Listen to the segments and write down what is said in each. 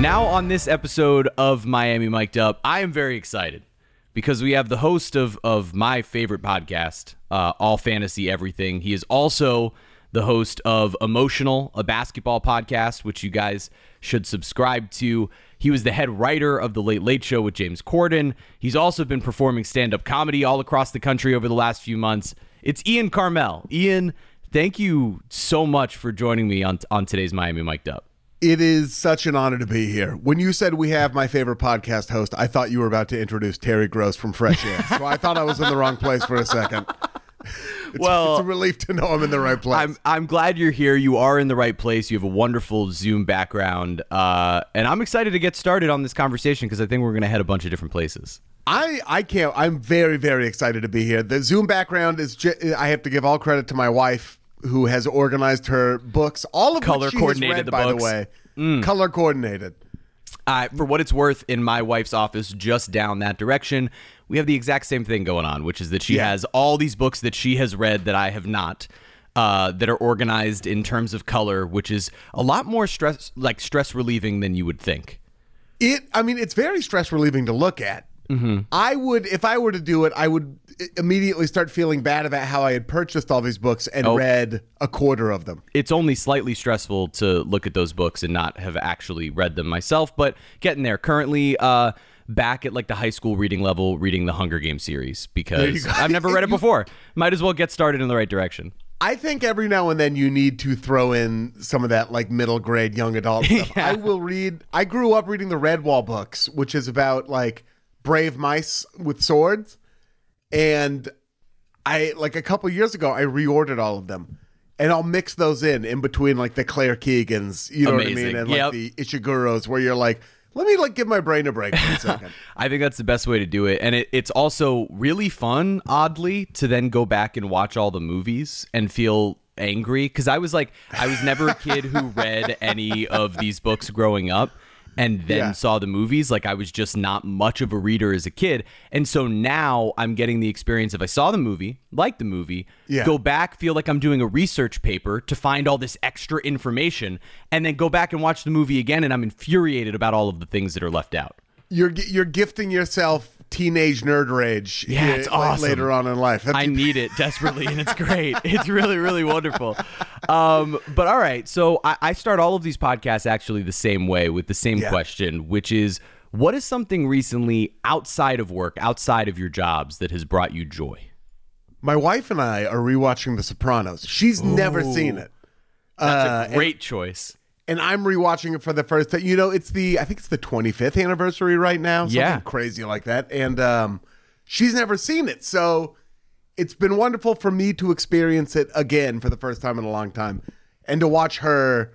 Now, on this episode of Miami Mic'd Up, I am very excited because we have the host of, of my favorite podcast, uh, All Fantasy Everything. He is also the host of Emotional, a basketball podcast, which you guys should subscribe to. He was the head writer of The Late Late Show with James Corden. He's also been performing stand up comedy all across the country over the last few months. It's Ian Karmel. Ian, thank you so much for joining me on, on today's Miami Mic'd Up. It is such an honor to be here. When you said we have my favorite podcast host, I thought you were about to introduce Terry Gross from Fresh Air. so I thought I was in the wrong place for a second. It's, Well, it's a relief to know I'm in the right place. I'm I'm glad you're here. You are in the right place. You have a wonderful Zoom background, uh, and I'm excited to get started on this conversation because I think we're going to head a bunch of different places. I I can't. I'm very very excited to be here. The Zoom background is. Ju- I have to give all credit to my wife who has organized her books. All of Color coordinated read, the by books. the way. Color coordinated. Uh, for what it's worth, in my wife's office, just down that direction, we have the exact same thing going on, which is that she Yeah. has all these books that she has read that I have not. Uh, that are organized in terms of color, which is a lot more stress, like stress relieving than you would think. It. I mean, it's very stress relieving to look at. Mm-hmm. I would, if I were to do it, I would immediately start feeling bad about how I had purchased all these books and Oh. read a quarter of them. it's only slightly stressful to look at those books and not have actually read them myself, but getting there. Currently, uh, back at like the high school reading level, reading the Hunger Games series because. I've never read it before. Might as well get started in the right direction. I think every now and then you need to throw in some of that like middle grade young adult stuff. I will read. I grew up reading the Redwall books, which is about like brave mice with swords, and I like a couple years ago I reordered all of them. And I'll mix those in in between like the Claire Keegans, you know what I mean, and like Yep. the Ishiguros, where you're like, let me like give my brain a break for a second. I think that's the best way to do it. And it, it's also really fun, oddly, to then go back and watch all the movies and feel angry. Because I was like, I was never a kid who read any of these books growing up and then Yeah. saw the movies. Like, I was just not much of a reader as a kid. And so now I'm getting the experience if I saw the movie, like the movie, Yeah. go back, feel like I'm doing a research paper to find all this extra information, and then go back and watch the movie again. And I'm infuriated about all of the things that are left out. You're you're gifting yourself teenage nerd rage. Yeah, it's awesome. later on in life. I need it desperately, and it's great. It's really, really wonderful. Um, but all right, so I, I start all of these podcasts actually the same way with the same Yeah. question, which is, what is something recently outside of work, outside of your jobs, that has brought you joy? My wife and I are rewatching The Sopranos. She's never seen it. That's a great choice. And I'm rewatching it for the first time. You know, it's the I think it's the 25th anniversary right now. Something Yeah. crazy like that. And um, she's never seen it, so it's been wonderful for me to experience it again for the first time in a long time, and to watch her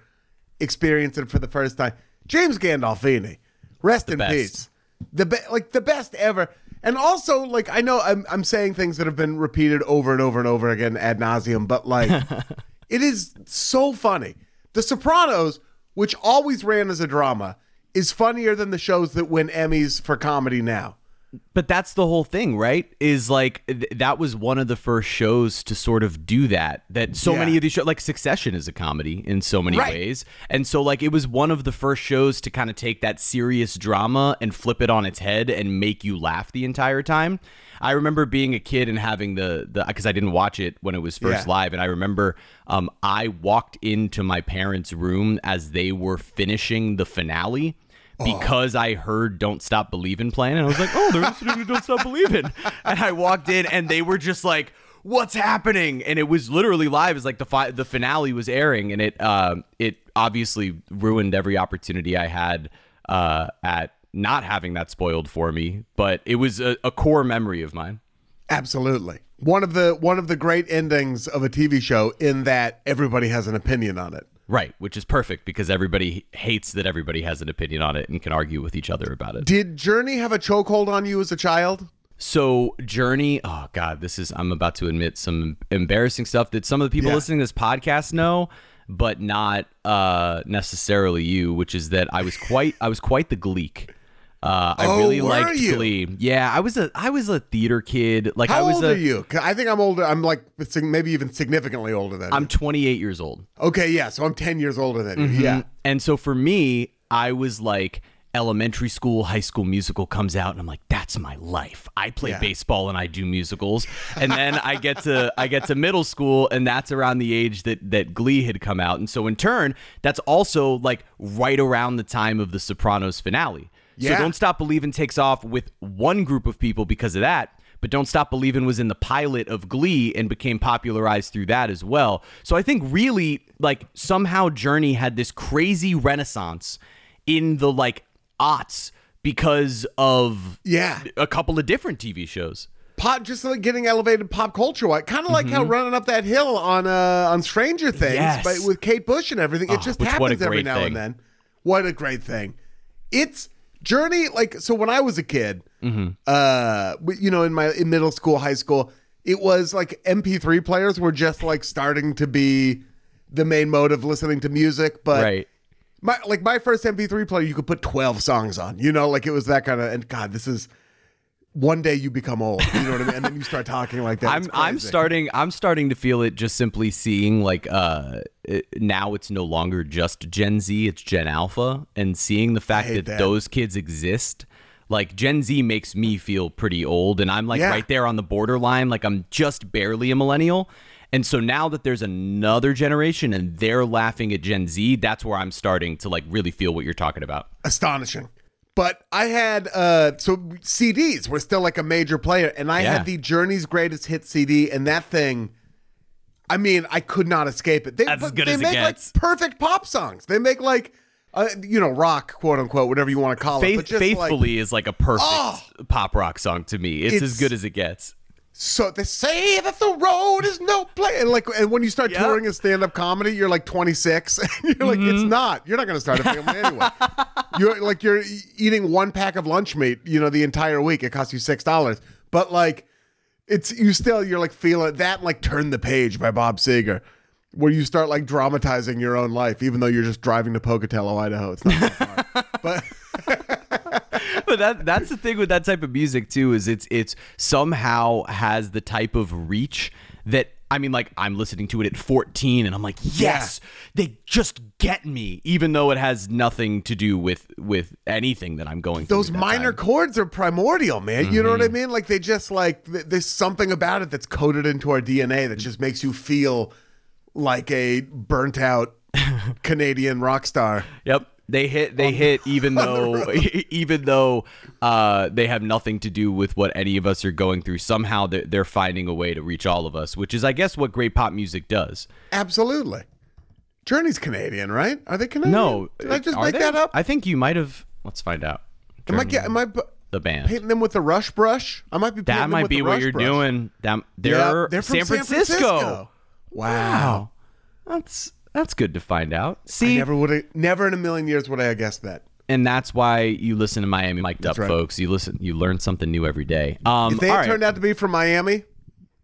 experience it for the first time. James Gandolfini, rest in best. peace. The be- like the best ever. And also, like I know I'm I'm saying things that have been repeated over and over and over again ad nauseum, but like it is so funny. The Sopranos, which always ran as a drama, is funnier than the shows that win Emmys for comedy now. But that's the whole thing, right? Is like th- that was one of the first shows to sort of do that. That so Yeah. many of these shows, like Succession, is a comedy in so many Right. ways, and so like it was one of the first shows to kind of take that serious drama and flip it on its head and make you laugh the entire time. I remember being a kid and having the the because I didn't watch it when it was first Yeah. live, and I remember um, I walked into my parents' room as they were finishing the finale because I heard "Don't Stop Believin'" playing, and I was like, "Oh, they're listening to "Don't Stop Believin'," and I walked in, and they were just like, "What's happening?" And it was literally live. It's like the fi- the finale was airing, and it uh, it obviously ruined every opportunity I had uh, at not having that spoiled for me. But it was a, a core memory of mine. Absolutely. One of the one of the great endings of a TV show in that everybody has an opinion on it. Right, which is perfect because everybody hates that everybody has an opinion on it and can argue with each other about it. Did Journey have a chokehold on you as a child? So Journey, oh god, this is I'm about to admit some embarrassing stuff that some of the people Yeah. listening to this podcast know, but not uh, necessarily you, which is that I was quite I was quite the gleek. Uh, I Oh, really liked you? Glee. Yeah, I was a I was a theater kid. Like I How was old a are you? I think I'm older. I'm like maybe even significantly older than I'm you. 28 years old. Okay, yeah. So I'm 10 years older than you. Mm-hmm. Yeah. And so for me, I was like elementary school, high school musical comes out and I'm like that's my life. I play Yeah. baseball and I do musicals. And then I get to I get to middle school and that's around the age that that Glee had come out. And so in turn, that's also like right around the time of the Sopranos finale. So Don't Stop Believin' takes off with one group of people because of that. But Don't Stop Believin' was in the pilot of Glee and became popularized through that as well. So I think really, like, somehow Journey had this crazy renaissance in the, like, aughts because of Yeah. a couple of different TV shows. pop just like getting elevated pop culture wise kind of like how running up that hill on uh on stranger things Yes. but with kate bush and everything it Oh, just which- what a happens every now thing. and then what a great thing it's journey like so when i was a kid Mm-hmm. uh you know in my in middle school high school it was like mp3 players were just like starting to be the main mode of listening to music but right. my like my first MP3 player, you could put twelve songs on. You know, like it was that kind of. And God, this is one day you become old. You know what I mean? And then you start talking like that. I'm I'm starting I'm starting to feel it just simply seeing like uh it, now it's no longer just Gen Z it's Gen Alpha and seeing the fact that, that. those kids exist like Gen Z makes me feel pretty old and I'm like Yeah. right there on the borderline like I'm just barely a millennial and so now that there's another generation and they're laughing at Gen Z that's where I'm starting to like really feel what you're talking about astonishing. But I had uh so CDs were still like a major player, and I Yeah. had the Journey's greatest hit CD, and that thing. I mean, I could not escape it. They, That's as good they as it make like perfect pop songs. They make like, uh, you know, rock, quote unquote, whatever you want to call it. Faith, But just like, faithfully is like a perfect Oh! pop rock song to me it's, as good as it gets So they say that the road is no place. And like, and when you start Yeah. touring a stand-up comedy, you're like 26, and you're like, Mm-hmm. it's not. You're not going to start a family anyway. You're like, you're eating one pack of lunch meat, you know, the entire week. It costs you six dollars, but like, it's you still you're like feeling that. Like, turn the page by Bob Seger, where you start like dramatizing your own life, even though you're just driving to Pocatello, Idaho. It's not that far, but. But that that's the thing with that type of music too is it's it's somehow has the type of reach that I mean like I'm listening to it at 14 and I'm like yes they just get me even though it has nothing to do with with anything that I'm going through those minor time. chords are primordial, man. You know what I Mm-hmm. mean? Like they just like th- there's something about it that's coded into our DNA that just makes you feel like a burnt out Canadian rock star. Yep. They hit. They hit. Even though, even though uh, they have nothing to do with what any of us are going through, somehow they're, they're finding a way to reach all of us, which is, I guess, what great pop music does. Absolutely. Journey's Canadian, right? Are they Canadian? No, Did I just make they? that up? I think you might have. Let's find out. am I am I The band. painting them with a rush brush? I might be. That might be what you're brush. doing. That, they're Yeah, they're from San, Francisco. Wow. That's that's good to find out. I See, never would have. Never in a million years would I have guessed that. and that's why you listen to Miami Mic'd Up, right. folks. You listen, you learn something new every day. Um, If they had right. turned out to be from Miami,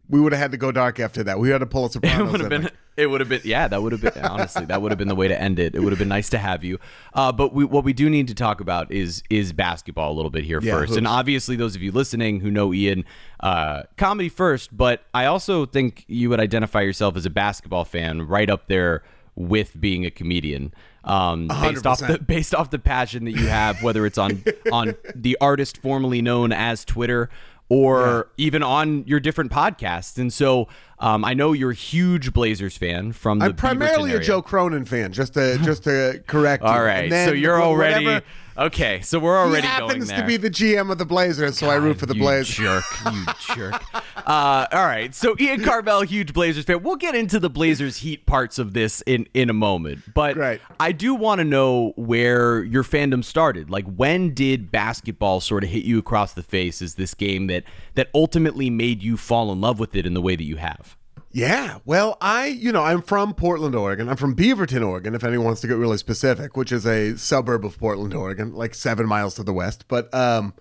we would have had to go dark after that. We had to pull a it would have been there. it would have been yeah that would have been honestly that would have been the way to end it it would have been nice to have you uh, but we, what we do need to talk about is is basketball a little bit here Yeah, first and obviously those of you listening who know ian uh, comedy first but i also think you would identify yourself as a basketball fan right up there with being a comedian um, based off the based off the passion that you have whether it's on on the artist formerly known as twitter or even on your different podcasts. And so um, I know you're a huge Blazers fan from the I'm primarily a. Joe Cronin fan. Just to just to correct you. All right, so you're already whatever- okay. So we're He already going happens to be the GM of the Blazers, so I root for the you Blazers. Jerk, you jerk. Uh, all right, so Ian Karmel, huge Blazers fan. We'll get into the Blazers Heat parts of this in in a moment, but Great. I do want to know where your fandom started. Like, when did basketball sort of hit you across the face as this game that that ultimately made you fall in love with it in the way that you have? Yeah. Well, I, you know, I'm from Portland, Oregon. I'm from Beaverton, Oregon, if anyone wants to get really specific, which is a suburb of Portland, Oregon, like seven miles to the west. But um,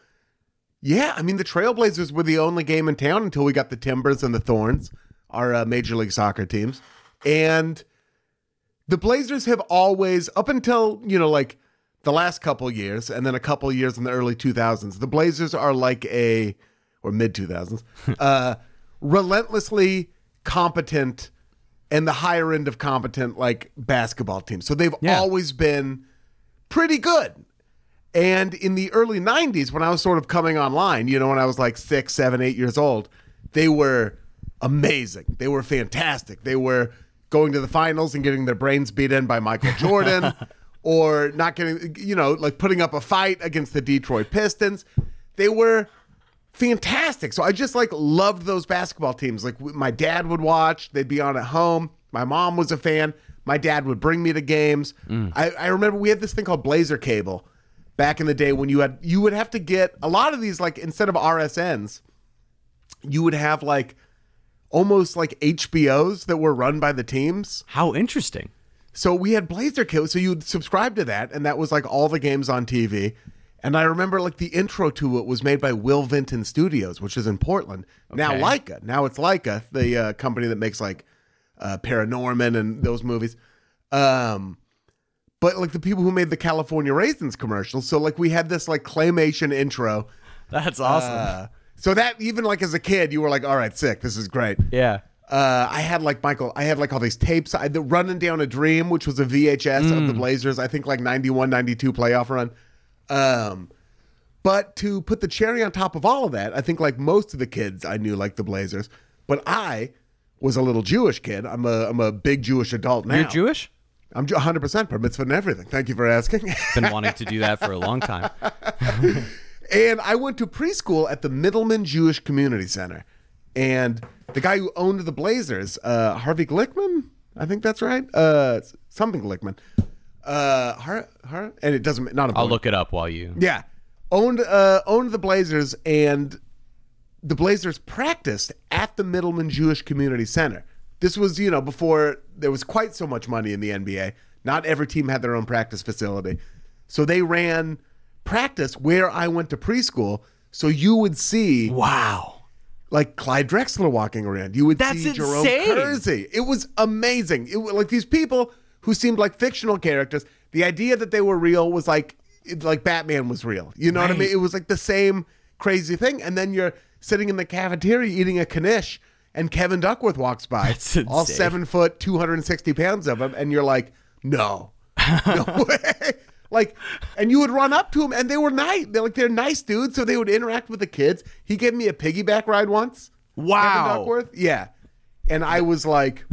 yeah, I mean, the Trailblazers were the only game in town until we got the Timbers and the Thorns, our uh, Major League Soccer teams. And the Blazers have always, up until, you know, like the last couple years and then a couple years in the early 2000s, the Blazers are like a, or mid 2000s, uh, relentlessly competent and the higher end of competent like basketball teams. So they've Yeah. always been pretty good. And in the early 90s, when I was sort of coming online, you know, when I was like six, seven, eight years old, they were amazing. They were fantastic. They were going to the finals and getting their brains beat in by Michael Jordan or not getting, you know, like putting up a fight against the Detroit Pistons. They were fantastic. So I just like loved those basketball teams. Like my dad would watch, they'd be on at home. My mom was a fan. My dad would bring me to games. Mm. I, I remember we had this thing called Blazer Cable back in the day when you had you would have to get a lot of these like instead of RSNs, you would have like almost like HBOs that were run by the teams. How interesting. So we had Blazer Cable. So you'd subscribe to that, and that was like all the games on TV. And I remember like the intro to it was made by Will Vinton Studios, which is in Portland. Now Okay. Laika. Now it's Laika, the uh, company that makes like uh, Paranorman and those movies. Um, but like the people who made the California Raisins commercial. So like we had this like claymation intro. That's awesome. Uh, so that even like as a kid, you were like, all right, sick. This is great. yeah. Uh, I had like Michael, I had like all these tapes. I the Running Down a Dream, which was a VHS of the Blazers, I think like 91, 92 playoff run. Um, but to put the cherry on top of all of that, I think like most of the kids I knew like the Blazers, but I was a little Jewish kid. I'm a I'm a big Jewish adult now. You're Jewish? I'm 100 percent bar mitzvah and everything. Thank you for asking. Been wanting to do that for a long time. And I went to preschool at the Mittleman Jewish Community Center. And the guy who owned the Blazers, uh, Harvey Glickman, I think that's right. Uh, something Glickman. Uh, Har, Har, and it doesn't not a I'll look it up while you. yeah, owned uh, owned the Blazers, and the Blazers practiced at the Mittleman Jewish Community Center. This was you know before there was quite so much money in the NBA. Not every team had their own practice facility, so they ran practice where I went to preschool. So you would see Wow. like Clyde Drexler walking around. You would That's see Jerome insane. Kersey. It was amazing. It was like these people who seemed like fictional characters. The idea that they were real was like like Batman was real. You know what I mean? It was like the same crazy thing. And then you're sitting in the cafeteria eating a knish, and Kevin Duckworth walks by, That's all seven foot, two hundred and sixty pounds of him, and you're like, no, no way. Like, and you would run up to him, and they were nice. They're like they're nice dudes, so they would interact with the kids. He gave me a piggyback ride once. Kevin Wow. Duckworth, yeah, and I was like,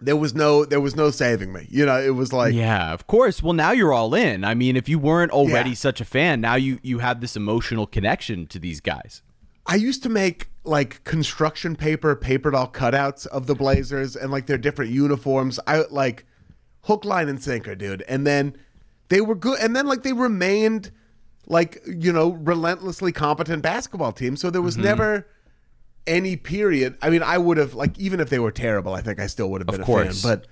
there was no, there was no saving me. You know, it was like, Yeah, of course. Well, now you're all in. I mean, if you weren't already Yeah. such a fan, now you you have this emotional connection to these guys. I used to make like construction paper paper doll cutouts of the Blazers and like their different uniforms. I like hook, line, and sinker, dude. And then they were good. And then like they remained like you know relentlessly competent basketball team. So there was Mm-hmm. never any period. I mean, I would have like even if they were terrible, I think I still would have been a course. fan. But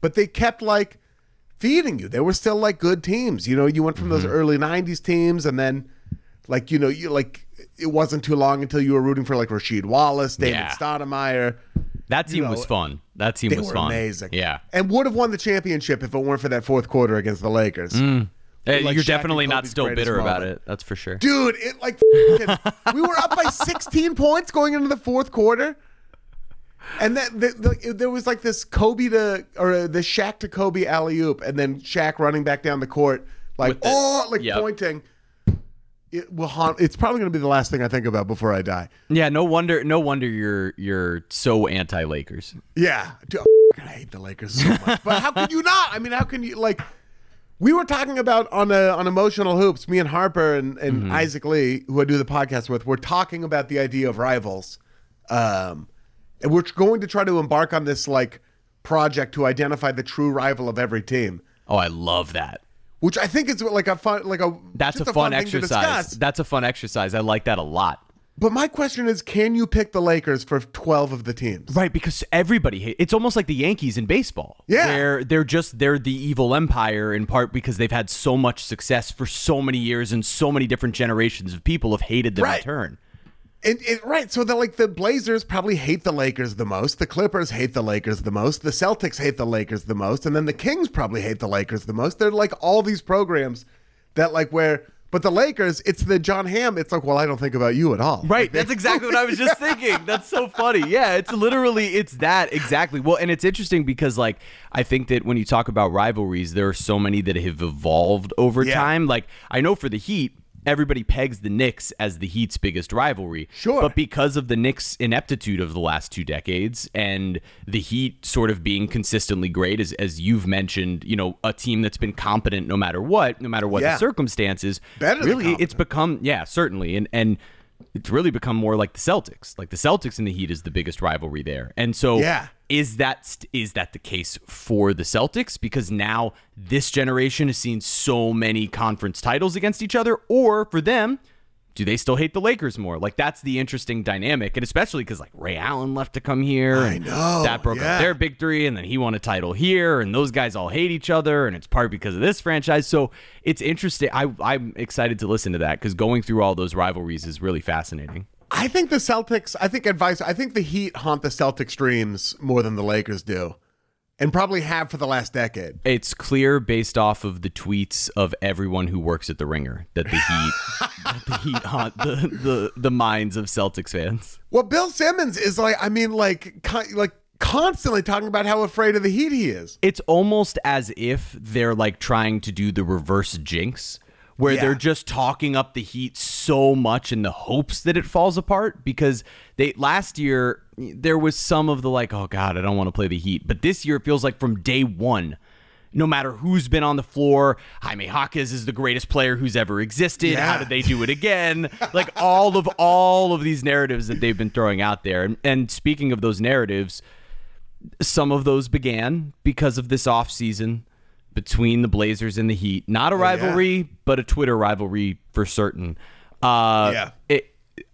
but they kept like feeding you. They were still like good teams. You know, you went from those Mm-hmm. early '90s teams, and then like you know, you like it wasn't too long until you were rooting for like Rasheed Wallace, David Yeah. Stoudamire. That team know, was fun. That team was fun. amazing. Yeah. and would have won the championship if it weren't for that fourth quarter against the Lakers. Uh, Like you're Shaq definitely not still bitter about it. That's for sure. Dude, it like we were up by 16 points going into the fourth quarter. And that the, the, there was like this Kobe to or the Shaq to Kobe alley oop, and then Shaq running back down the court like the- oh like Yep. pointing. It will haunt. It's probably going to be the last thing I think about before I die. Yeah, no wonder no wonder you're you're so anti-Lakers. Yeah, Dude, I hate the Lakers so much. but how can you not? I mean, how can you like? We were talking about on a, on emotional hoops. Me and Harper and, and Isaac Lee, who I do the podcast with, we're talking about the idea of rivals, um, and we're going to try to embark on this like project to identify the true rival of every team. Oh, I love that. Which I think is like a fun, like a That's a fun, thing to exercise. That's a fun exercise. I like that a lot. But my question is, can you pick the Lakers for twelve of the teams? Right, because everybody. It's almost like the Yankees in baseball. Yeah. They're they're just they're the evil empire in part because they've had so much success for so many years and so many different generations of people have hated them Right. in turn. And, right, so the like the Blazers probably hate the Lakers the most. The Clippers hate the Lakers the most. The Celtics hate the Lakers the most, and then the Kings probably hate the Lakers the most. They're like all these programs that like where But the Lakers, it's the Jon Hamm. It's like, well, I don't think about you at all. Right. That's exactly what I was just thinking. That's so funny. Yeah, it's literally it's that exactly. Well, and it's interesting because like I think that when you talk about rivalries, there are so many that have evolved over Yeah. time. Like I know for the Heat, everybody pegs the Knicks as the Heat's biggest rivalry. Sure. But because of the Knicks' ineptitude of the last two decades and the Heat sort of being consistently great, as as you've mentioned, you know, a team that's been competent no matter what, no matter what Yeah. the circumstances. Better than really, it's become yeah, certainly, and and it's really become more like the Celtics. Like the Celtics and the Heat is the biggest rivalry there, and so Yeah. Is that is that the case for the Celtics? Because now this generation has seen so many conference titles against each other, or for them. Do they still hate the Lakers more? Like that's the interesting dynamic, and especially because like Ray Allen left to come here, I and know, that broke yeah. up their big three, and then he won a title here, and those guys all hate each other, and it's part because of this franchise. So it's interesting. I, I'm excited to listen to that because going through all those rivalries is really fascinating. I think the Celtics, I think advice, I think the Heat haunt the Celtics dreams more than the Lakers do. And probably have for the last decade. It's clear based off of the tweets of everyone who works at the Ringer that the Heat, that the Heat haunt the, the the minds of Celtics fans. Well, Bill Simmons is like, I mean, like, like constantly talking about how afraid of the Heat he is. it's almost as if they're like trying to do the reverse jinx where Yeah. they're just talking up the heat so much in the hopes that it falls apart because they last year there was some of the like oh god I don't want to play the heat but this year it feels like from day 1 no matter who's been on the floor, Jaime Hawkins is the greatest player who's ever existed. How did they do it again? like all of all of these narratives that they've been throwing out there. And, and speaking of those narratives, some of those began because of this offseason between the Blazers and the Heat. Not a rivalry, but a Twitter rivalry for certain. Uh, Yeah. It,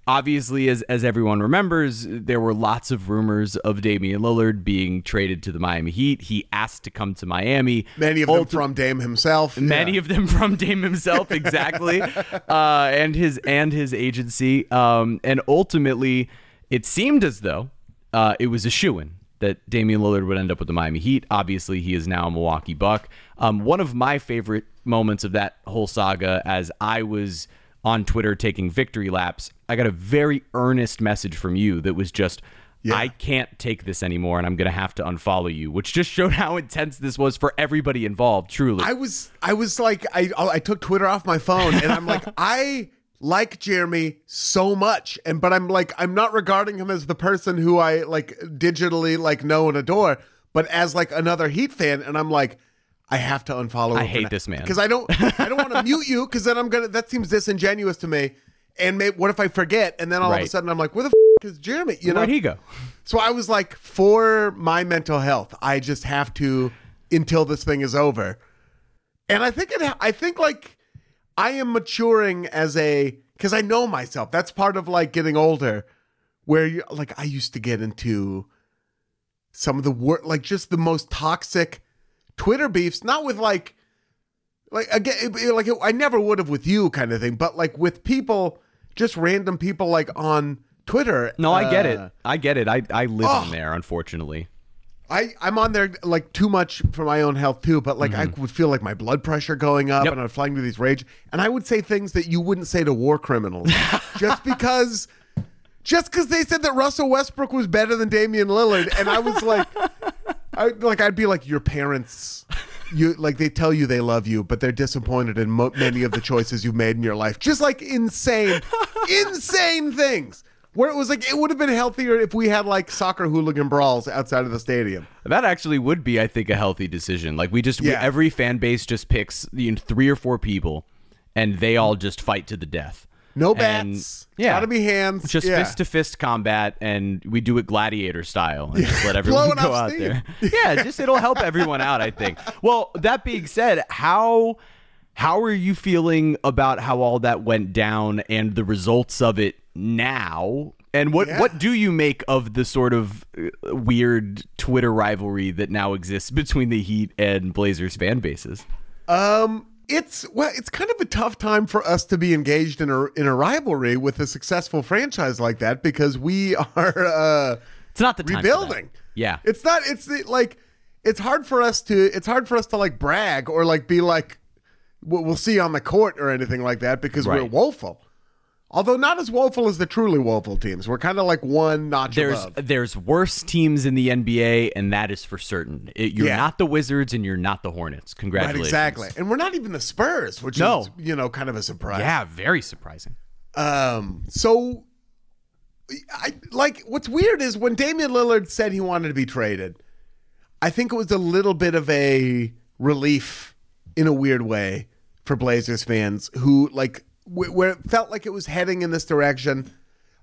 obviously, as, as everyone remembers, there were lots of rumors of Damian Lillard being traded to the Miami Heat. He asked to come to Miami. Many of them from Dame himself. Many Yeah. of them from Dame himself, exactly, uh, and his and his agency. Um, and ultimately, it seemed as though uh, it was a shoe in that Damian Lillard would end up with the Miami Heat. Obviously, he is now a Milwaukee Buck. Um, one of my favorite moments of that whole saga, as I was on Twitter taking victory laps, I got a very earnest message from you that was just. I can't take this anymore and I'm going to have to unfollow you, which just showed how intense this was for everybody involved, truly. I was, I was like, I, I took Twitter off my phone, and I'm like, I like Jeremy so much, and but I'm like, I'm not regarding him as the person who I like digitally like know and adore, but as like another Heat fan, and I'm like. I have to unfollow. I hate this man. because I don't. I don't want to mute you because then I'm gonna. That seems disingenuous to me. And may, what if I forget? And then all of a sudden I'm like, where the f- is Jeremy? You know. Where'd he go? So I was like, for my mental health, I just have to until this thing is over. And I think it. I think like I am maturing as a because I know myself. That's part of like getting older, where you like I used to get into some of the wor like just the most toxic Twitter beefs, not with like like again it- like I never would have with you kind of thing, but like with people, just random people like on Twitter. No, I get uh, it. I get it. I, I live Ugh. in there, unfortunately. I, I'm on there like too much for my own health too, but like I would feel like my blood pressure going up Mm-hmm. Yep. and I'm flying through these rage. And I would say things that you wouldn't say to war criminals just because just because they said that Russell Westbrook was better than Damian Lillard. And I was like, I like I'd be like, your parents you like they tell you they love you, but they're disappointed in mo- many of the choices you've made in your life. Just like insane, insane things. Where it was like it would have been healthier if we had like soccer hooligan brawls outside of the stadium. That actually would be, I think, a healthy decision. Like we just, we, every fan base just picks you know, three or four people, and they all just fight to the death. No And- bats. yeah. Gotta be hands. Just yeah. fist to fist combat, and we do it gladiator style, and just let everyone go out steam. there. Yeah, just it'll help everyone out. I think. Well, that being said, how how are you feeling about how all that went down and the results of it now? And what Yeah. what do you make of the sort of uh, weird Twitter rivalry that now exists between the Heat and Blazers fan bases? Um, it's well, it's kind of a tough time for us to be engaged in a in a rivalry with a successful franchise like that because we are uh, It's not the time for that. rebuilding. Yeah. It's not. It's the, like it's hard for us to. It's hard for us to like brag or like be like we'll see on the court or anything like that because we're woeful. Although not as woeful as the truly woeful teams. We're kind of like one notch There's above. there's worse teams in the NBA, and that is for certain. It, you're Yeah. not the Wizards, and you're not the Hornets. Right, Congratulations. exactly. And we're not even the Spurs, which No. is you know kind of a surprise. Yeah, very surprising. Um. So, I like what's weird is when Damian Lillard said he wanted to be traded. I think it was a little bit of a relief in a weird way for Blazers fans who like wh- where it felt like it was heading in this direction.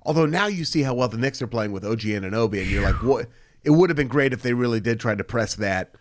Although now you see how well the Knicks are playing with OG Anunoby, and you're like, what? It would have been great if they really did try to press that.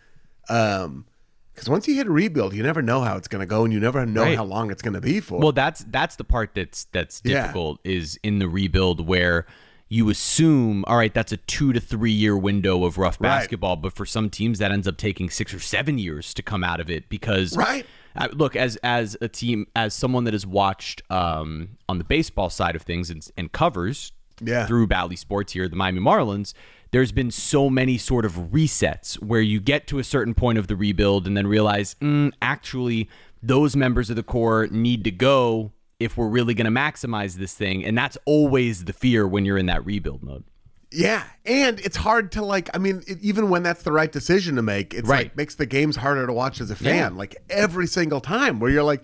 Um, because once you hit a rebuild, you never know how it's going to go, and you never know Right. how long it's going to be for. Well, that's that's the part that's that's Yeah. difficult is in the rebuild where you assume, all right, that's a two to three year window of rough Right. basketball, but for some teams that ends up taking six or seven years to come out of it because Right. I- look as as a team as someone that has watched um, on the baseball side of things and, and covers Yeah. through Bally Sports here, the Miami Marlins, there's been so many sort of resets where you get to a certain point of the rebuild and then realize, mm, actually, those members of the core need to go if we're really going to maximize this thing. And that's always the fear when you're in that rebuild mode. Yeah, and it's hard to like. I mean, it, even when that's the right decision to make, it's Right. like makes the games harder to watch as a fan. Yeah. Like every single time, where you're like,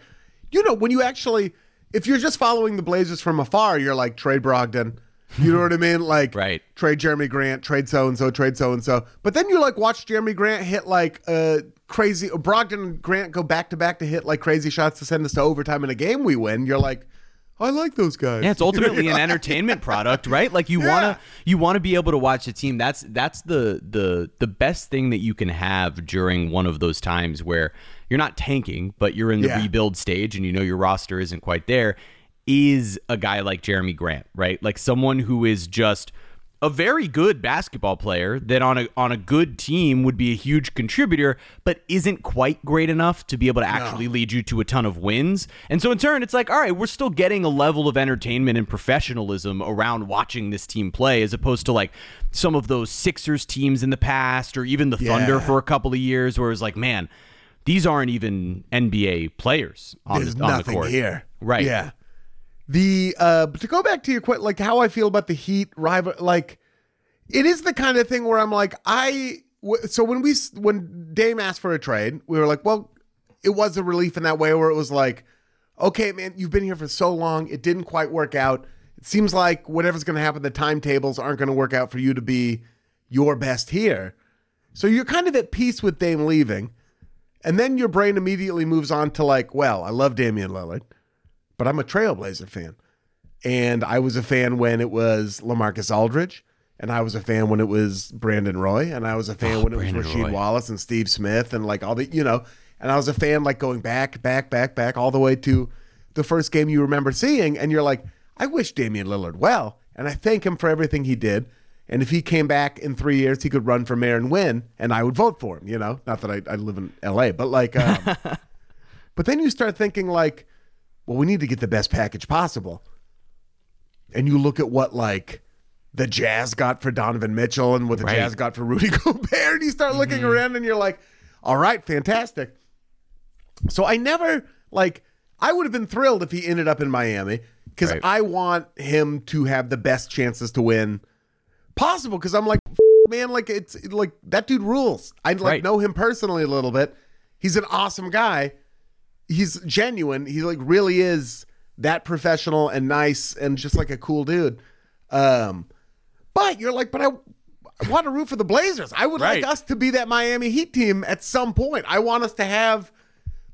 you know, when you actually, if you're just following the Blazers from afar, you're like trade Brogdon. You know what I mean? Like, Right. trade Jerami Grant, trade so and so, trade so and so. But then you like watch Jerami Grant hit like uh crazy. Brogdon and Grant go back to back to hit like crazy shots to send us to overtime in a game we win. You're like, I like those guys. Yeah, it's ultimately an entertainment product, right? Like you Yeah. wanna you wanna be able to watch a team. That's that's the the the best thing that you can have during one of those times where you're not tanking, but you're in the Yeah. rebuild stage and you know your roster isn't quite there. Is a guy like Jerami Grant, right? Like someone who is just a very good basketball player that on a on a good team would be a huge contributor, but isn't quite great enough to be able to actually lead you to a ton of wins. And so in turn, it's like, all right, we're still getting a level of entertainment and professionalism around watching this team play, as opposed to like some of those Sixers teams in the past, or even the Thunder for a couple of years, where it's like, man, these aren't even NBA players on, There's the, on the nothing court. here. Right. Yeah. The uh to go back to your question, like how I feel about the Heat rival, like it is the kind of thing where I'm like I. w- So when we when Dame asked for a trade, we were like, well, it was a relief in that way where it was like, okay, man, you've been here for so long, it didn't quite work out. It seems like whatever's going to happen, the timetables aren't going to work out for you to be your best here. So you're kind of at peace with Dame leaving. And then your brain immediately moves on to like, well, I love Damian Lillard, but I'm a Trailblazer fan. And I was a fan when it was LaMarcus Aldridge, and I was a fan when it was Brandon Roy, and I was a fan Oh, when it was Brandon Rasheed Roy. Wallace and Steve Smith and like all the, you know, and I was a fan like going back, back, back, back all the way to the first game you remember seeing, and you're like, I wish Damian Lillard well, and I thank him for everything he did. And if he came back in three years, he could run for mayor and win, and I would vote for him. You know, not that I, I live in L.A., but like, um, but then you start thinking like, well, we need to get the best package possible. And you look at what like the Jazz got for Donovan Mitchell and what the Right. Jazz got for Rudy Gobert, and you start looking mm-hmm. around and you're like, all right, fantastic. So I never like I would have been thrilled if he ended up in Miami because Right. I want him to have the best chances to win possible. Because I'm like, man, like it's like that dude rules. I like Right. know him personally a little bit. He's an awesome guy. He's genuine. He like really is that professional and nice and just like a cool dude. Um, but you're like, but I, I want to root for the Blazers. I would Right. like us to be that Miami Heat team at some point. I want us to have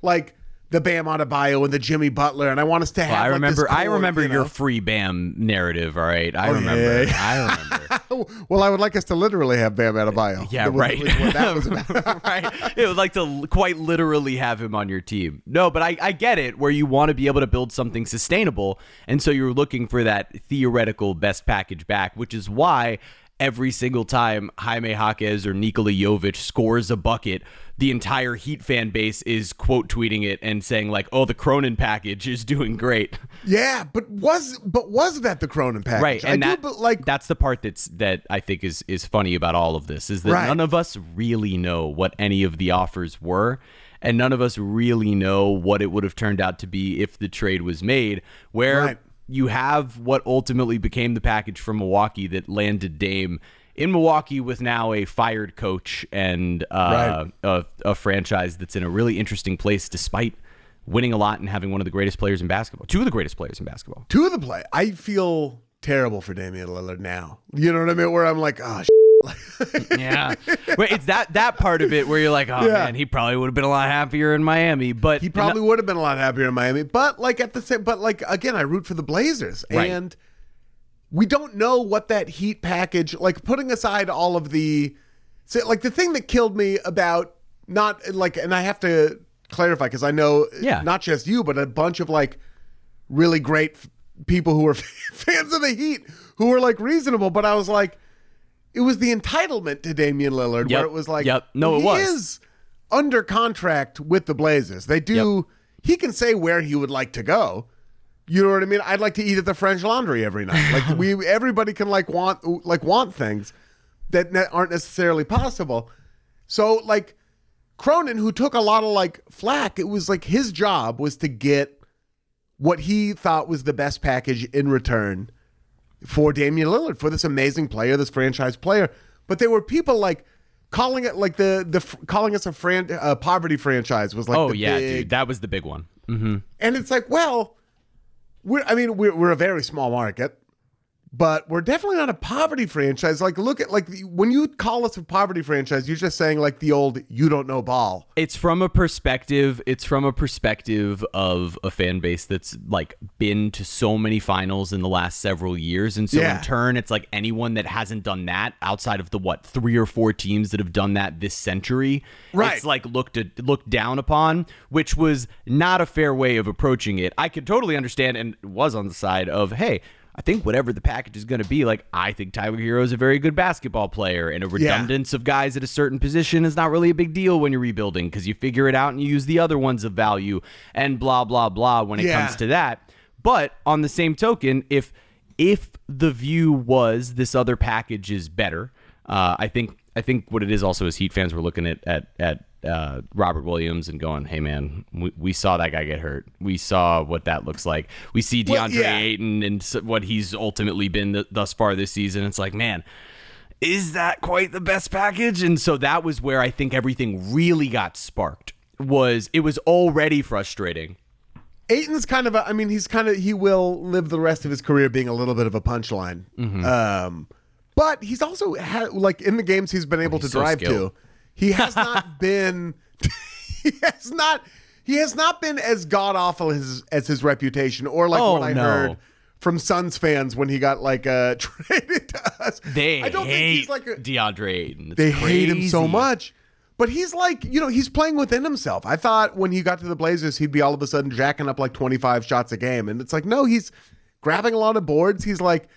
like the Bam Adebayo and the Jimmy Butler, and I want us to have. Well, I like, this remember. I remember you your free Bam narrative. All right, I Oh, remember. yeah. I remember. well, I would like us to literally have Bam Adebayo. Yeah, was- right. that was about. right. It would like to quite literally have him on your team. No, but I, I get it where you want to be able to build something sustainable. And so you're looking for that theoretical best package back, which is why every single time Jaime Jaquez or Nikola Jovic scores a bucket, the entire Heat fan base is quote tweeting it and saying like, "Oh, the Cronin package is doing great." yeah, but was but was that the Cronin package? right I and do, but like that's the part that's that i think is is funny about all of this is that Right. none of us really know what any of the offers were and none of us really know what it would have turned out to be if the trade was made. Where Right. You have what ultimately became the package from Milwaukee that landed Dame in Milwaukee with now a fired coach and uh, a, a franchise that's in a really interesting place despite winning a lot and having one of the greatest players in basketball, two of the greatest players in basketball. To the play. I feel terrible for Damian Lillard now. You know what I mean? Where I'm like, oh, Yeah, Wait, it's that that part of it where you're like, oh Yeah. man, he probably would have been a lot happier in Miami, but he probably would have been a lot happier in Miami. But like at the same, but like again, I root for the Blazers, Right. and we don't know what that Heat package. Like putting aside all of the, so, like the thing that killed me about not like, and I have to clarify because I know, Yeah. not just you, but a bunch of like really great f- people who are fans of the Heat who were like reasonable. But I was like, it was the entitlement to Damian Lillard Yep. where it was like, Yep. No, it he was. is under contract with the Blazers. They do. He can say where he would like to go. You know what I mean? I'd like to eat at the French Laundry every night. Like we, everybody can like want like want things that ne- aren't necessarily possible. So like Cronin, who took a lot of like flack, it was like his job was to get what he thought was the best package in return for Damian Lillard, for this amazing player, this franchise player. But there were people like calling it like the the calling us a fran- uh, poverty franchise was like oh yeah, big- dude, that was the big one. hmm and it's like well we're i mean we're, we're a very small market but we're definitely not a poverty franchise like look at like the, when you call us a poverty franchise you're just saying like the old you don't know ball It's from a perspective. It's from a perspective of a fan base that's like been to so many finals in the last several years, and so Yeah. in turn, it's like anyone that hasn't done that outside of the what three or four teams that have done that this century, Right. It's like looked at, looked down upon, which was not a fair way of approaching it. I could totally understand, and was on the side of hey. I think whatever the package is going to be, like I think Tyler Herro is a very good basketball player, and a redundance of guys at a certain position is not really a big deal when you're rebuilding because you figure it out and you use the other ones of value, and blah blah blah when it Yeah. comes to that. But on the same token, if if the view was this other package is better, uh, I think I think what it is also is Heat fans were looking at at at uh, Robert Williams and going, "Hey man, we, we saw that guy get hurt. We saw what that looks like. We see Well, DeAndre yeah. Ayton and what he's ultimately been th- thus far this season. It's like, man." Is that quite the best package? And so that was where I think everything really got sparked. Was it was already frustrating. Ayton's kind of a, I mean, he's kind of, he will live the rest of his career being a little bit of a punchline. Mm-hmm. Um, but he's also had, like, in the games he's been able to so drive skilled. to, he has not been, he has not, he has not been as god awful as, as his reputation or like Oh, what I no. heard from Suns fans when he got like uh traded to us. They I don't think he's like a, DeAndre Ayton. It's they hate him so much. But he's like, you know, he's playing within himself. I thought when he got to the Blazers, he'd be all of a sudden jacking up like 25 shots a game. And it's like, no, he's grabbing a lot of boards. He's like,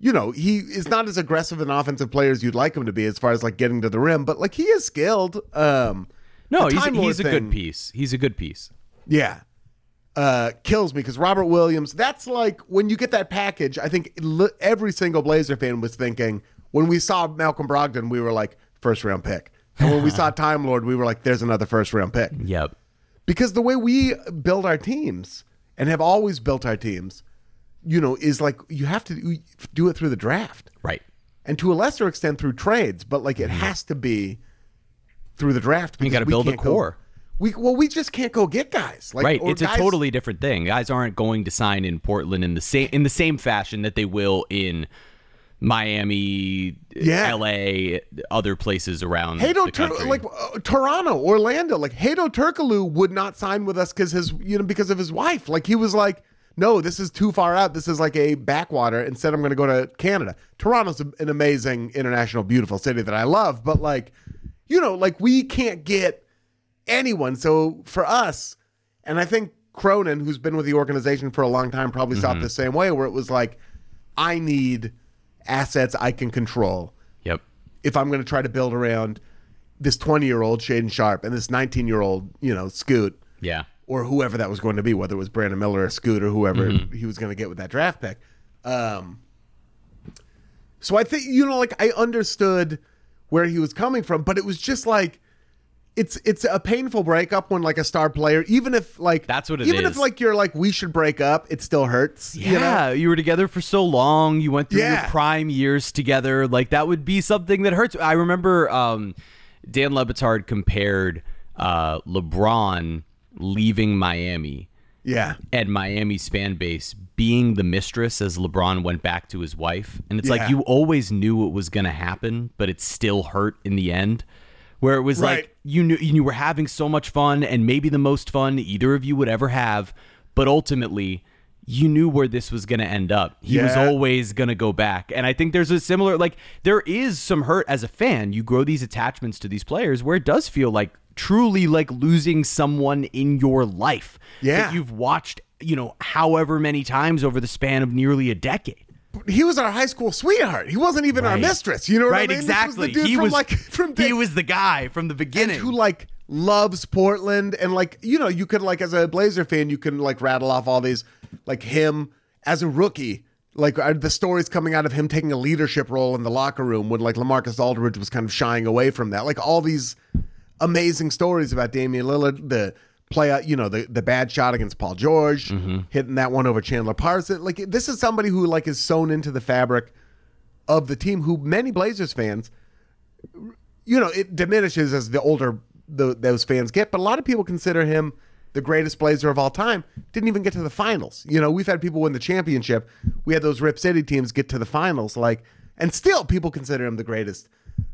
you know, he is not as aggressive an offensive player as you'd like him to be as far as like getting to the rim, but like he is skilled. Um, No, he's, he's a thing- good piece. He's a good piece. Yeah. Uh, kills me because Robert Williams, that's like when you get that package, I think every single Blazer fan was thinking when we saw Malcolm Brogdon, we were like, first round pick. And when we saw Time Lord, we were like, there's another first round pick. Yep. Because the way we build our teams and have always built our teams, you know, is like you have to do it through the draft Right. and to a lesser extent through trades, but like it has to be through the draft. Mm-hmm. You gotta build a can't go- core. we well, we just can't go get guys. Like, right. It's guys- a totally different thing. Guys aren't going to sign in Portland in the same in the same fashion that they will in Miami, Yeah. LA, other places around Hedo Tur- like uh, Toronto, Orlando, like Hedo Turkoglu would not sign with us because his you know because of his wife. Like he was like, no, this is too far out. This is like a backwater. Instead, I'm going to go to Canada. Toronto's an amazing international, beautiful city that I love, but like, you know, like we can't get anyone. So for us, and I think Cronin, who's been with the organization for a long time, probably saw it mm-hmm. the same way, where it was like, I need assets I can control Yep. if I'm going to try to build around this 20 year old Shaedon Sharpe and this 19 year old, you know, Scoot Yeah. Or whoever that was going to be, whether it was Brandon Miller or Scoot or whoever he was going to get with that draft pick. Um, so I think, you know, like I understood where he was coming from, but it was just like, it's it's a painful breakup when like a star player, even if like That's what it even is. if like you're like we should break up, it still hurts. you know? Yeah, you, were together for so long. You went through Yeah. your prime years together. Like that would be something that hurts. I remember um, Dan Le Batard compared uh, LeBron leaving Miami yeah, and Miami's fan base being the mistress as LeBron went back to his wife. And it's Yeah. like you always knew it was going to happen, but it still hurt in the end. Where it was Right. like you knew you were having so much fun and maybe the most fun either of you would ever have, but ultimately you knew where this was going to end up. He was always going to go back. And I think there's a similar like there is some hurt as a fan. You grow these attachments to these players where it does feel like truly like losing someone in your life Yeah. that you've watched, you know, however many times over the span of nearly a decade. he was our high school sweetheart. He wasn't even our mistress. You know what right, I mean? Exactly. was the dude he from was like from he was the guy from the beginning. who like loves Portland. And like you know you could like as a Blazer fan you can like rattle off all these like him as a rookie. Like are the stories coming out of him taking a leadership role in the locker room when like LaMarcus Aldridge was kind of shying away from that? Like all these amazing stories about Damian Lillard the play out you know the the bad shot against Paul George mm-hmm. hitting that one over Chandler Parsons. Like this is somebody who like is sewn into the fabric of the team who many Blazers fans you know, it diminishes as the older the, those fans get, but a lot of people consider him the greatest Blazer of all time. Didn't even get to the finals. You know, we've had people win the championship. We had those Rip City teams get to the finals, like, and still people consider him the greatest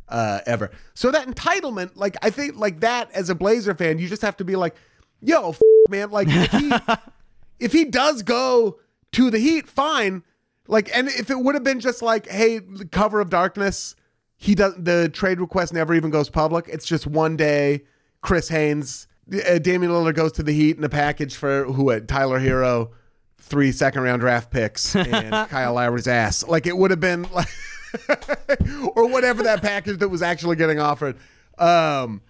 uh, ever. So that entitlement, like, I think, like that as a Blazer fan, you just have to be like, yo, f- man, like if he if he does go to the Heat, fine. Like, and if it would have been just like, hey, the cover of darkness, he does the trade request never even goes public. It's just one day, Chris Haynes, uh, Damian Lillard goes to the Heat in a package for who? Uh, Tyler Herro, three second round draft picks, and Kyle Lowry's ass. Like it would have been like, or whatever that package that was actually getting offered. Um,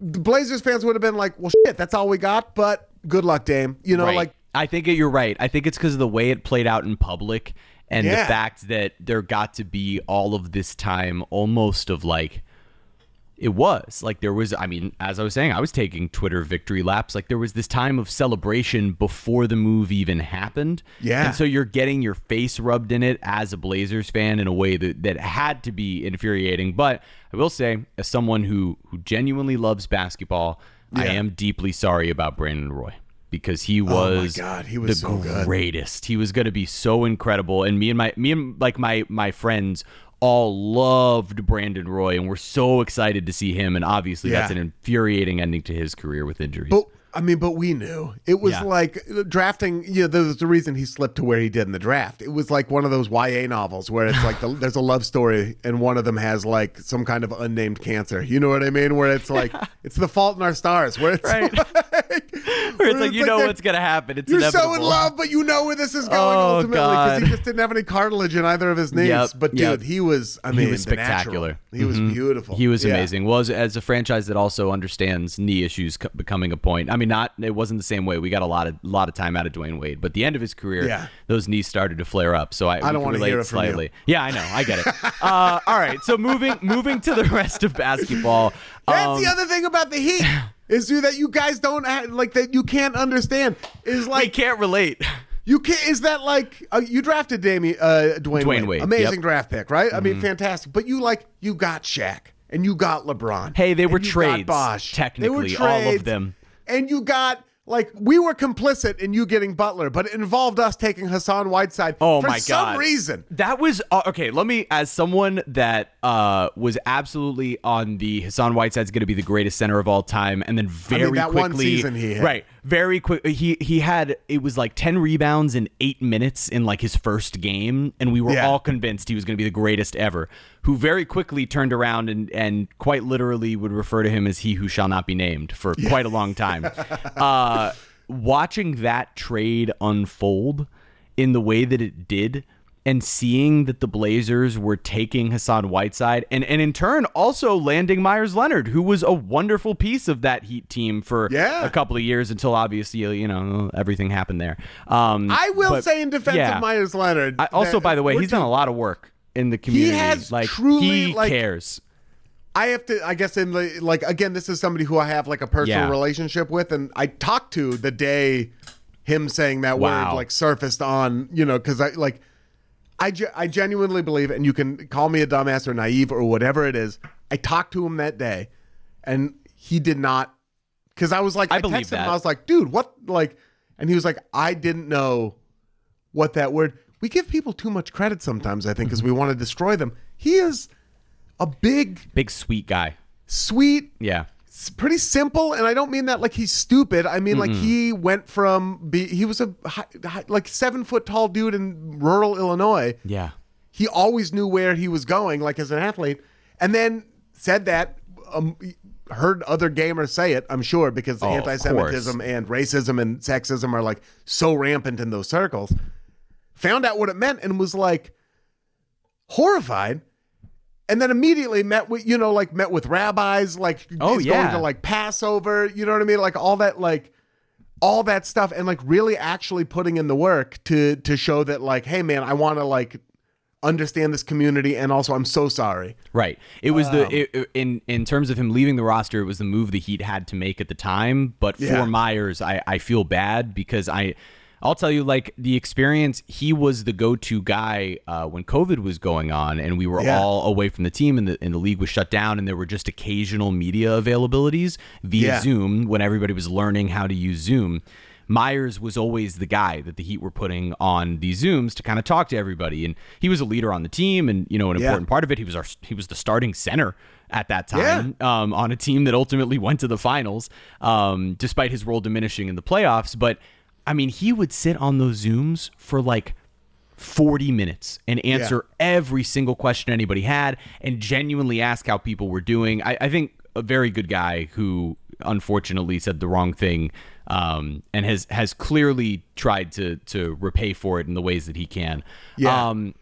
the Blazers fans would have been like, well, shit, that's all we got. But good luck, Dame. You know, Right. like I think you're right. I think it's because of the way it played out in public and the fact that there got to be all of this time almost of like it was like there was i mean as i was saying i was taking twitter victory laps. Like there was this time of celebration before the move even happened. Yeah. and so you're getting your face rubbed in it as a blazers fan in a way that, that had to be infuriating. But i will say as someone who who genuinely loves basketball i am deeply sorry about brandon roy because he oh was Oh God, he was the so good. greatest. He was going to be so incredible, and me and my me and like my my friends all loved Brandon Roy, and we're so excited to see him. And obviously, that's an infuriating ending to his career with injuries. But I mean, but we knew it was Yeah. like uh, drafting. You know, there's the reason he slipped to where he did in the draft. It was like one of those YA novels where it's like the, there's a love story and one of them has like some kind of unnamed cancer. You know what I mean? Where it's like it's the fault in our stars. Where it's Right. Where it's like you know what's gonna happen. It's You're inevitable. so in love, but you know where this is going Oh, ultimately because he just didn't have any cartilage in either of his knees. Yep, but dude, yep. he was. I mean, he was spectacular. He was beautiful. He was Yeah. amazing. Was as a franchise that also understands knee issues co- becoming a point. I mean, not it wasn't the same way. We got a lot of lot of time out of Dwyane Wade, but the end of his career, Yeah. those knees started to flare up. So I, we don't wanna relate hear it from you. Yeah, I know. I get it. uh, all right. So moving moving to the rest of basketball. That's um, the other thing about the Heat is you that you guys don't have, like that you can't understand is like I can't relate. you can't is that like uh, you drafted Damian uh, Dwyane, Dwyane Wade, Wade, amazing yep. Mm-hmm. draft pick right I mean fantastic but you like you got Shaq and you got LeBron Hey, they were and you trades, got Bosh. They were technically, all of them. and you got like we were complicit in you getting Butler but it involved us taking Hassan Whiteside Oh for my some reason that was uh, okay. Let me, as someone that uh, was absolutely on the Hassan Whiteside's going to be the greatest center of all time, and then very that quickly, one season he had. right, very quick. He he had it was like ten rebounds in eight minutes in like his first game, and we were Yeah. all convinced he was going to be the greatest ever. Who very quickly turned around and and quite literally would refer to him as he who shall not be named for quite a long time. uh, watching that trade unfold in the way that it did and seeing that the Blazers were taking Hassan Whiteside and, and in turn also landing Meyers Leonard, who was a wonderful piece of that Heat team for Yeah. a couple of years until obviously, you know, everything happened there. Um, I will but- say in defense yeah. of Meyers Leonard I, also, that by the way, he's done a lot of work in the community. He has like truly, he like- cares. I have to. I guess in the like again, this is somebody who I have like a personal Yeah. relationship with, and I talked to the day him saying that Wow. word like surfaced on you know because I like I ge- I genuinely believe, and you can call me a dumbass or naive or whatever it is. I talked to him that day, and he did not because I was like I I, believe texted him. that. I was like, dude, what like, and he was like, I didn't know what that word. We give people too much credit sometimes. I think because we want to destroy them. He is a big, Big sweet guy. sweet, Yeah. pretty simple, and I don't mean that like he's stupid. I mean like he went from be, he was a high, high, like seven foot tall dude in rural Illinois. Yeah. He always knew where he was going, like as an athlete, and then said that. Um, heard other gamers say it, I'm sure, because Oh, of anti-Semitism and racism and sexism are like so rampant in those circles. Found out what it meant and was like horrified and then immediately met with you know like met with rabbis like Oh, he's yeah. going to like passover you know what i mean like all that like all that stuff and like really actually putting in the work to to show that like hey man i want to like understand this community and also i'm so sorry Right. It was Um, the it- in in terms of him leaving the roster. It was the move the Heat had to make at the time. But Yeah. for Meyers, I I feel bad because I. I'll tell you, like the experience, he was the go-to guy uh, when COVID was going on, and we were Yeah. all away from the team, and the and the league was shut down, and there were just occasional media availabilities via Yeah. Zoom when everybody was learning how to use Zoom. Meyers was always the guy that the Heat were putting on these Zooms to kind of talk to everybody, and he was a leader on the team, and you know an Yeah. important part of it. He was our he was the starting center at that time um, on a team that ultimately went to the finals, um, despite his role diminishing in the playoffs. But I mean, he would sit on those Zooms for like 40 minutes and answer every single question anybody had and genuinely ask how people were doing. I, I think a very good guy who unfortunately said the wrong thing um, and has has clearly tried to to repay for it in the ways that he can. Yeah. Um,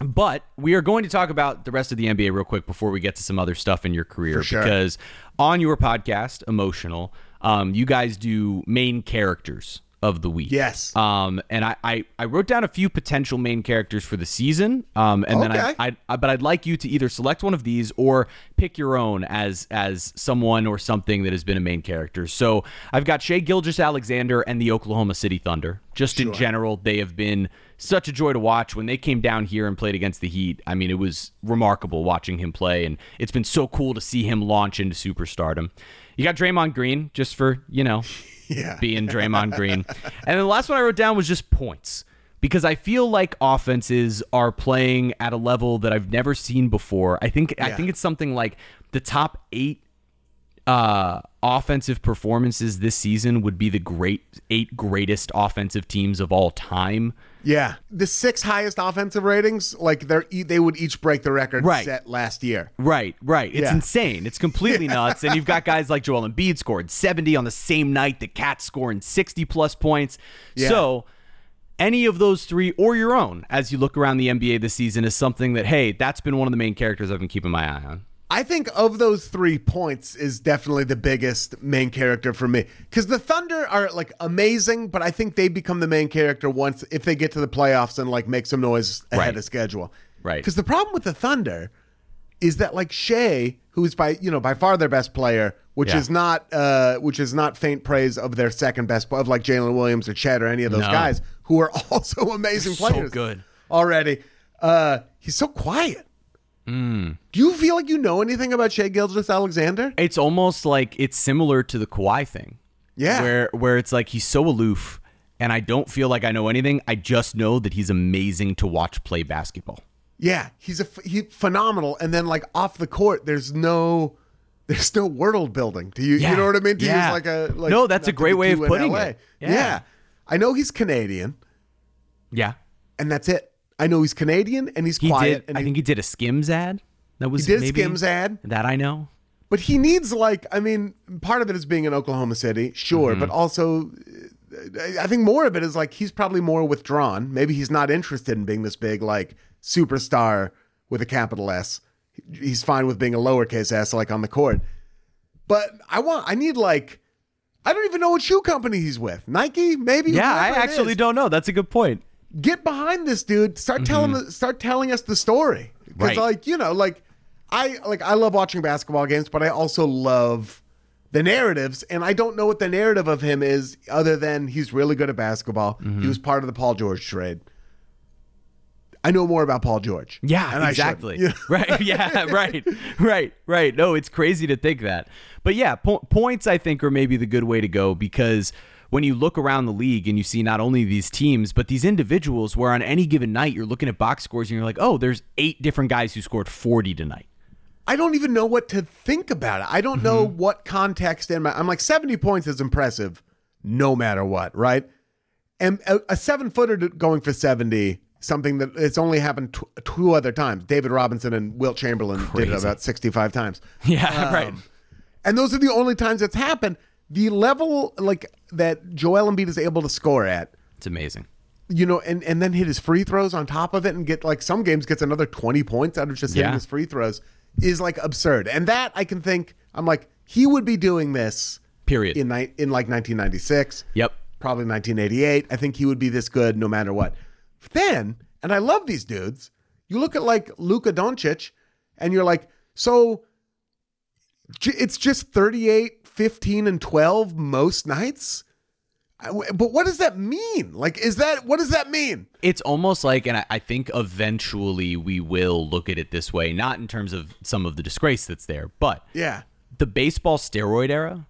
but we are going to talk about the rest of the NBA real quick before we get to some other stuff in your career sure. because on your podcast, Emotional, um, you guys do main characters of the week. Yes. Um, and I, I, I wrote down a few potential main characters for the season. Um, and then I, I, I, but I'd like you to either select one of these or pick your own as as someone or something that has been a main character. So I've got Shai Gilgeous-Alexander and the Oklahoma City Thunder. Just in general, they have been such a joy to watch. When they came down here and played against the Heat, I mean, it was remarkable watching him play, and it's been so cool to see him launch into superstardom. You got Draymond Green, just for you know yeah being Draymond Green. And then the last one I wrote down was just points because I feel like offenses are playing at a level that I've never seen before. I think I think it's something like the top 8 uh offensive performances this season would be the great eight greatest offensive teams of all time. Yeah the six highest offensive ratings like they're e- they would each break the record Right. set last year Right, right. It's Yeah. insane. It's completely nuts. And you've got guys like Joel Embiid scored 70 on the same night, the Cats scoring 60 plus points. Yeah. So any of those three or your own as you look around the NBA this season is something that, hey, that's been one of the main characters I've been keeping my eye on. I think of those three points is definitely the biggest main character for me because the Thunder are like amazing, but I think they become the main character once if they get to the playoffs and like make some noise ahead Right. of schedule. Right. Because the problem with the Thunder is that like Shai, who's by you know by far their best player, which Yeah. is not uh which is not faint praise of their second best of like Jalen Williams or Chet or any of those No. guys who are also amazing so players. So good. already. Uh, he's so quiet. Hmm. Do you feel like you know anything about Shai Gilgeous-Alexander? It's almost like it's similar to the Kawhi thing. Yeah. Where where it's like he's so aloof and I don't feel like I know anything. I just know that he's amazing to watch play basketball. Yeah, he's a he, phenomenal. And then like off the court, there's no there's no world building. Do you Yeah. you know what I mean? To Yeah. use like a like No, that's a great way of putting LA. it. Yeah. Yeah. I know he's Canadian, Yeah. and that's it. I know he's Canadian and he's He quiet. did and I he, think he did a Skims ad. That was he did maybe- Skims ad. That I know. But he needs like I mean, part of it is being in Oklahoma City, sure, Mm-hmm. but also uh, I think more of it is like he's probably more withdrawn. Maybe he's not interested in being this big like superstar with a capital S. He's fine with being a lowercase s like on the court. But I want I need like I don't even know what shoe company he's with. Nike, maybe. Yeah, I actually is. don't know. That's a good point. Get behind this dude. Start telling the, start telling us the story. Because Mm-hmm. Right. like you know like I like I love watching basketball games, but I also love the narratives, and I don't know what the narrative of him is other than he's really good at basketball. Mm-hmm. He was part of the Paul George trade. I know more about Paul George. Yeah, exactly. shouldn't. right. Yeah. Right. Right. Right. No, it's crazy to think that. But yeah, po- points I think are maybe the good way to go because when you look around the league and you see not only these teams but these individuals, where on any given night you're looking at box scores and you're like, oh, there's eight different guys who scored 40 tonight. I don't even know what to think about it. I don't know Mm-hmm. what context in my. I'm like 70 points is impressive, no matter what, right? And a, a seven footer going for 70, something that it's only happened tw- two other times. David Robinson and Wilt Chamberlain did it about 65 times. Yeah. right. Um, And those are the only times it's happened. The level like that Joel Embiid is able to score at, It's amazing. you know, and, and then hit his free throws on top of it and get like some games gets another 20 points out of just hitting Yeah. his free throws is like absurd. And that I can think I'm like he would be doing this Period. in ni- in like 1996. Yep. Probably 1988. I think he would be this good no matter what. Then, and I love these dudes. You look at like Luka Doncic and you're like, so it's just 38, 15 and 12 most nights? I- But what does that mean? Like, is that what does that mean? It's almost like, and I, I think eventually we will look at it this way, not in terms of some of the disgrace that's there, but Yeah. the baseball steroid era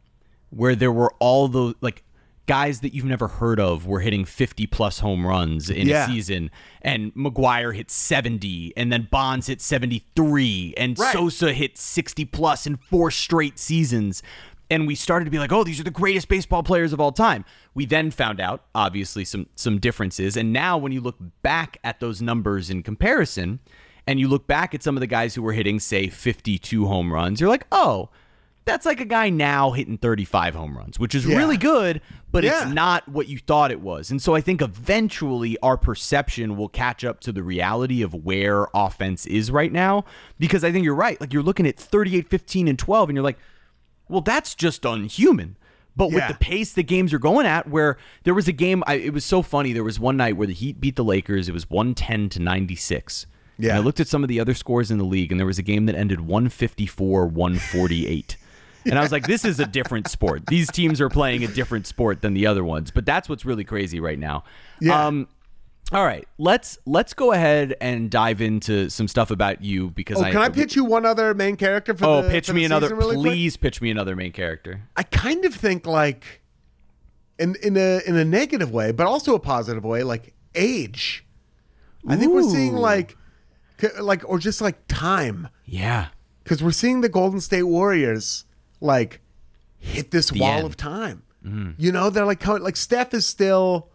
where there were all those like guys that you've never heard of were hitting 50 plus home runs in Yeah. a season and McGwire hit 70 and then Bonds hit 73 and Right. Sosa hit 60 plus in four straight seasons and we started to be like oh these are the greatest baseball players of all time we then found out obviously some some differences and now when you look back at those numbers in comparison and you look back at some of the guys who were hitting say 52 home runs you're like oh that's like a guy now hitting 35 home runs, which is Yeah. really good, but Yeah. it's not what you thought it was. And so I think eventually our perception will catch up to the reality of where offense is right now. Because I think you're right. Like you're looking at 38, 15, and 12, and you're like, well, that's just unhuman. But with the pace the games are going at, where there was a game, I, it was so funny. There was one night where the Heat beat the Lakers. It was 110 to 96. And Yeah. I looked at some of the other scores in the league, and there was a game that ended 154, 148. And I was like, this is a different sport. These teams are playing a different sport than the other ones. But that's what's really crazy right now. Yeah. Um, all right, let's let's go ahead and dive into some stuff about you because Oh, I can I pitch you one other main character for Oh, the pitch for me another. really quick? please pitch me another main character. I kind of think like in in a in a negative way, but also a positive way, like age. I think we're seeing like like or just like time Yeah. because we're seeing the Golden State Warriors like hit this wall end. Of time. Mm-hmm. You know, they're like like Steph is still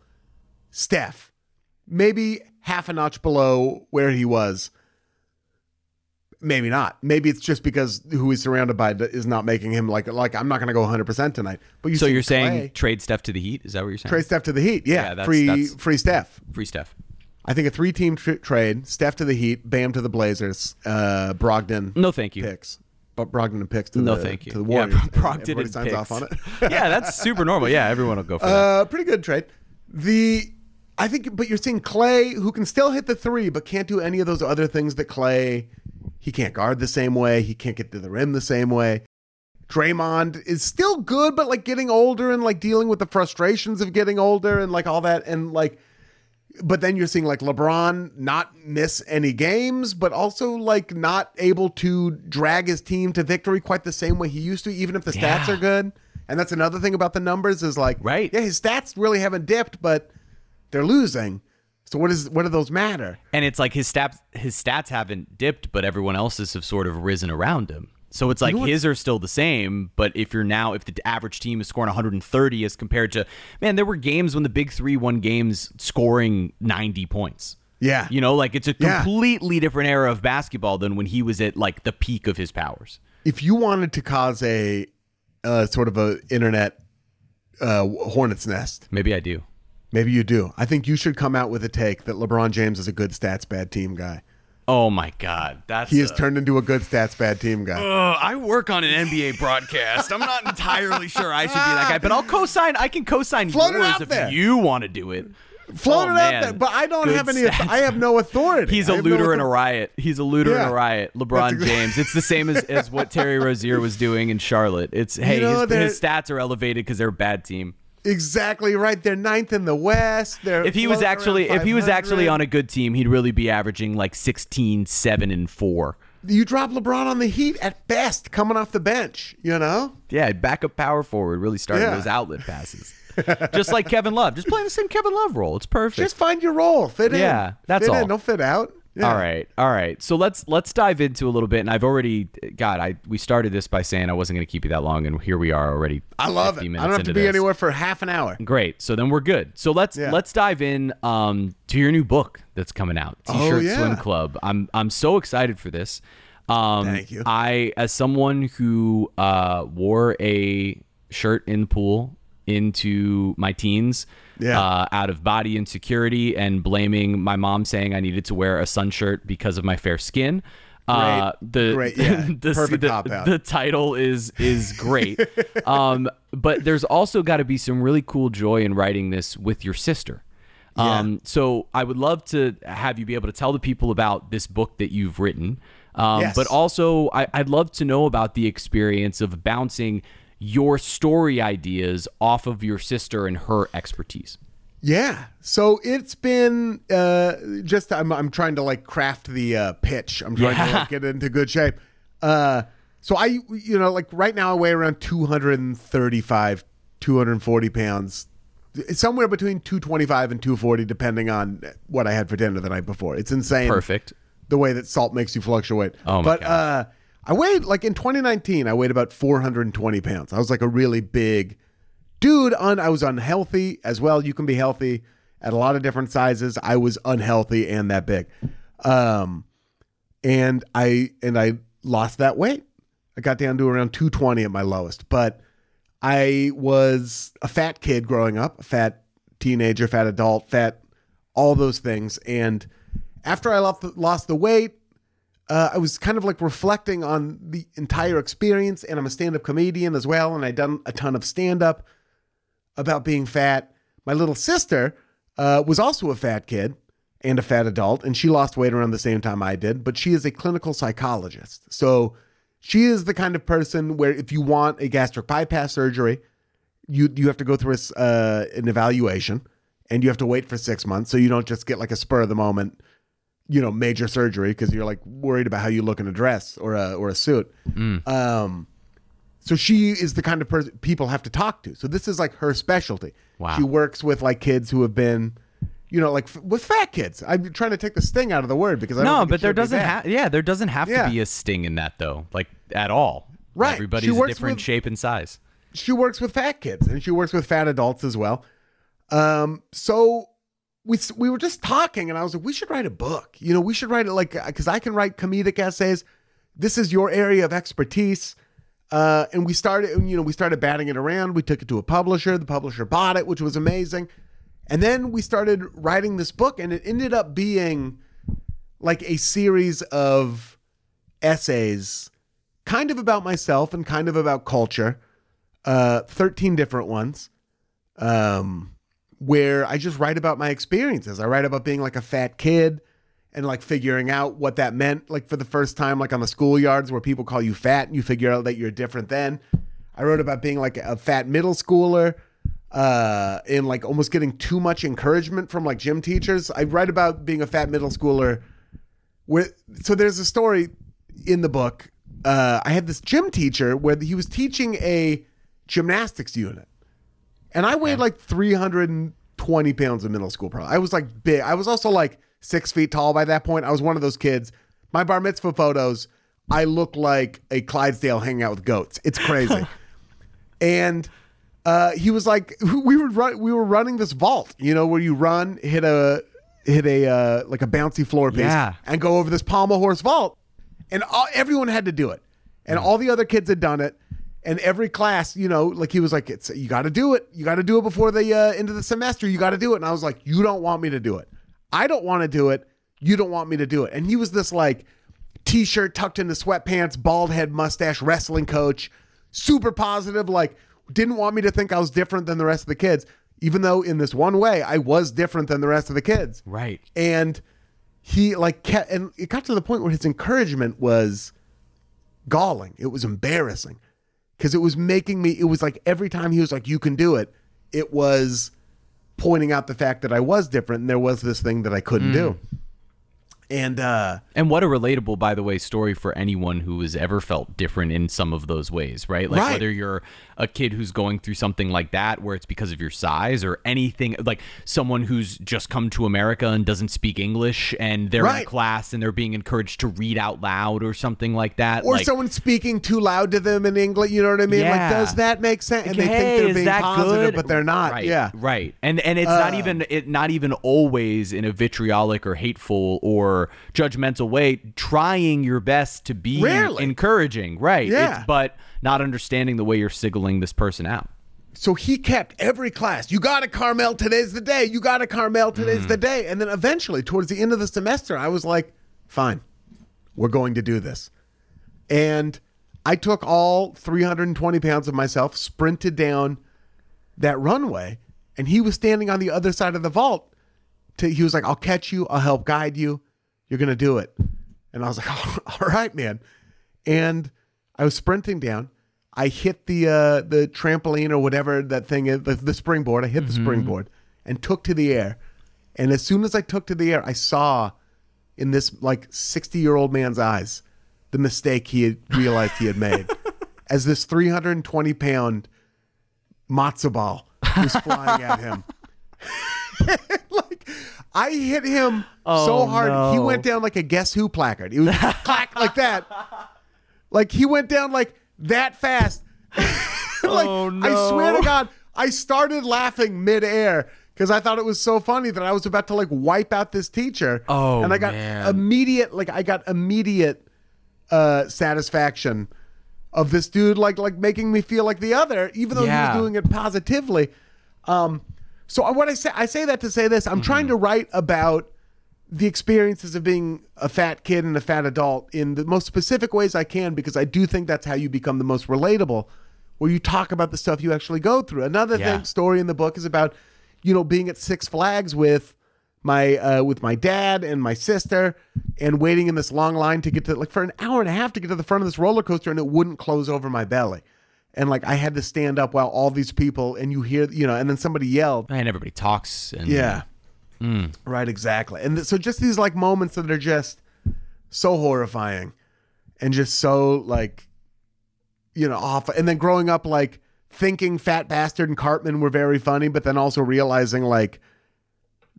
Steph, maybe half a notch below where he was. Maybe not. Maybe it's just because who he's surrounded by is not making him like like I'm not going to go 100 percent tonight. But you So you're saying trade Steph to the Heat? Is that what you're saying? trade Steph to the Heat. Yeah, Yeah, that's- free that's- free Steph. Free Steph. I think a three team tr- trade: Steph to the Heat, Bam to the Blazers, uh, Brogdon No, thank you. picks, but Brogdon and picks to No, the thank you. to the Yeah, Warriors. Brogdon Everybody and signs picks. off on it. yeah, that's super normal. Yeah, everyone will go for that. Uh, pretty good trade. The I think, but you're seeing Clay, who can still hit the three, but can't do any of those other things that Clay. He can't guard the same way. He can't get to the rim the same way. Draymond is still good, but like getting older and like dealing with the frustrations of getting older and like all that and like. But then you're seeing like LeBron not miss any games, but also like not able to drag his team to victory quite the same way he used to, even if the stats are good. And that's another thing about the numbers is like, Right. Yeah, his stats really haven't dipped, but they're losing. So what is what do those matter? And it's like his stats his stats haven't dipped, but everyone else's have sort of risen around him. So it's like know his are still the same, but if you're now if the average team is scoring 130 as compared to man, there were games when the big three won games scoring 90 points. Yeah. You know, like it's a Yeah. completely different era of basketball than when he was at like the peak of his powers. If you wanted to cause a uh, sort of a internet uh, hornet's nest, Maybe I do. Maybe you do. I think you should come out with a take that LeBron James is a good stats bad team guy. Oh my god, that's He has a- turned into a good stats bad team guy. Uh, I work on an NBA broadcast. I'm not entirely sure I should be that guy, but I'll co-sign. I can co-sign Float yours if there. you want to do it. Float Oh, it man. out there, but I don't Good have any. stats. I have no authority. He's a have no looter in a riot. He's a looter in Yeah. a riot. LeBron James. It's the same as, as what Terry Rozier was doing in Charlotte. It's hey, know, his, his stats are elevated because they're a bad team. Exactly right. They're ninth in the West. They're If he was actually if he was actually on a good team, he'd really be averaging like 16, 7, and 4. you drop LeBron on the Heat at best, coming off the bench. You know. Yeah, backup power forward, really starting Yeah. those outlet passes. Just like Kevin Love. Just playing the same Kevin Love role. It's perfect. Just find your role, fit in. Yeah, that's fit all. In, don't fit out. Yeah. All right, all right. So let's let's dive into a little bit. And I've already, God, I we started this by saying I wasn't going to keep you that long, and here we are already. I love 50 it. I don't have to be this. anywhere for half an hour. Great. So then we're good. So let's Yeah. let's dive in um, to your new book that's coming out, Oh, T-shirt yeah. Swim Club. I'm I'm so excited for this. Um, Thank you. I, as someone who uh, wore a shirt in the pool into my teens, Yeah. uh, out of body insecurity and blaming my mom saying I needed to wear a sun shirt because of my fair skin. Uh, the Great. Yeah. the, Perfect the, the title is is great. um, but there's also got to be some really cool joy in writing this with your sister. Um, so I would love to have you be able to tell the people about this book that you've written. Um, Yes. But also, I, I'd love to know about the experience of bouncing your story ideas off of your sister and her expertise. Yeah. So it's been uh, just I'm I'm trying to like craft the uh, pitch. I'm trying to like, get it into good shape. Uh, so I you know like right now I weigh around 235, 240 pounds. Somewhere between 225 and 240 depending on what I had for dinner the night before. It's insane. Perfect. The way that salt makes you fluctuate. Oh my but gosh. uh I weighed like in 2019 I weighed about 420 pounds. I was like a really big dude un, i was unhealthy as well. You can be healthy at a lot of different sizes. I was unhealthy and that big. Um and i and i lost that weight. I got down to around 220 at my lowest. But i was a fat kid growing up a fat teenager fat adult fat all those things. And after i lost the, lost the weight uh, I was kind of like reflecting on the entire experience, and I'm a stand up comedian as well, and I'd done a ton of stand up about being fat. My little sister uh, was also a fat kid and a fat adult, and she lost weight around the same time I did, but she is a clinical psychologist. So she is the kind of person where if you want a gastric bypass surgery, you you have to go through a uh, an evaluation and you have to wait for six months so you don't just get like a spur of the moment you know major surgery because you're like worried about how you look in a dress or a or a suit um so she is the kind of person people have to talk to so this is like her specialty Wow. she works with like kids who have been you know like f- with fat kids i'm trying to take the sting out of the word because i don't No, but there doesn't have yeah, there doesn't have Yeah. to be a sting in that though, like at all. Right. Everybody's a different with- shape and size. she works with fat kids and she works with fat adults as well. Um, so we we were just talking, and I was like, we should write a book. You know, we should write it like because I can write comedic essays. This is your area of expertise. Uh, and we started, you know, we started batting it around. We took it to a publisher. The publisher bought it, which was amazing. And then we started writing this book, and it ended up being like a series of essays, kind of about myself and kind of about culture. Uh, thirteen different ones, um, where I just write about my experiences. I write about being like a fat kid and like figuring out what that meant, like for the first time, like on the schoolyards where people call you fat and you figure out that you're different then. I wrote about being like a fat middle schooler uh and like almost getting too much encouragement from like gym teachers. I write about being a fat middle schooler where so there's a story in the book. Uh I had this gym teacher where he was teaching a gymnastics unit. And I weighed like 320 pounds in middle school, probably. I was like big. I was also like six feet tall by that point. I was one of those kids. My bar mitzvah photos, I look like a Clydesdale hanging out with goats. It's crazy. and uh, he was like, we were run, we were running this vault, you know, where you run, hit a hit a uh, like a bouncy floor piece, Yeah. and go over this pommel horse vault, and all, everyone had to do it, and all the other kids had done it, and every class, you know, like he was like, it's you got to do it, you got to do it before the uh, end of the semester, you got to do it, and I was like, you don't want me to do it, I don't want to do it, you don't want me to do it, and he was this like t-shirt tucked into sweatpants, bald head, mustache, wrestling coach, super positive, like didn't want me to think I was different than the rest of the kids. even though in this one way I was different than the rest of the kids. Right. And he like kept, and it got to the point where his encouragement was galling. It was embarrassing because it was making me. It was like every time he was like, "You can do it," it was pointing out the fact that I was different and there was this thing that I couldn't hmm. do. And uh And what a relatable, by the way, story for anyone who has ever felt different in some of those ways, right? Like Right. whether you're a kid who's going through something like that, where it's because of your size, or anything like someone who's just come to America and doesn't speak English, and they're in Right. a class and they're being encouraged to read out loud or something like that. or like, someone speaking too loud to them in English, you know what I mean? Like Yeah. does that make sense? And they hey, think they're being positive, good? but they're not. Right, Yeah. right. And and it's not even it not even always in a vitriolic or hateful or judgmental way. Trying your best to be Rarely. encouraging, right? Yeah. It's, but not understanding the way you're signaling this person out. So he kept every class. You got it, Karmel. Today's the day. You got it, Karmel. Today's the mm. day. And then eventually, towards the end of the semester, I was like, fine, we're going to do this. And I took all 320 pounds of myself, sprinted down that runway, and he was standing on the other side of the vault. To, he was like, I'll catch you. I'll help guide you. You're going to do it. And I was like, all right, man. And I was sprinting down. I hit the uh, the trampoline or whatever that thing is, the, the springboard. I hit the springboard and took to the air. And as soon as I took to the air, I saw in this like 60 year old man's eyes the mistake he had realized he had made. As this 320 pound matzo ball was flying at him. I hit him so Oh, hard, he went down like a guess who placard. It was clack like that. Like he went down like that fast. like Oh, I swear to God, I started laughing midair because I thought it was so funny that I was about to like wipe out this teacher. Oh, and I got man. immediate like I got immediate uh satisfaction of this dude like like making me feel like the other, even though Yeah. he was doing it positively. Um, so I- what I say I say that to say this: I'm trying Mm-hmm. to write about the experiences of being a fat kid and a fat adult in the most specific ways I can because I do think that's how you become the most relatable. Where you talk about the stuff you actually go through. Another Yeah. thing story in the book is about you know being at Six Flags with my uh, with my dad and my sister and waiting in this long line to get to like for an hour and a half to get to the front of this roller coaster and it wouldn't close over my belly. And like I had to stand up while all these people and you hear you know and then somebody yelled And everybody talks. And yeah. Mm. Right, exactly. And th- so just these like moments that are just so horrifying and just so like you know, off and then growing up like thinking Fat Bastard and Cartman were very funny, but then also realizing like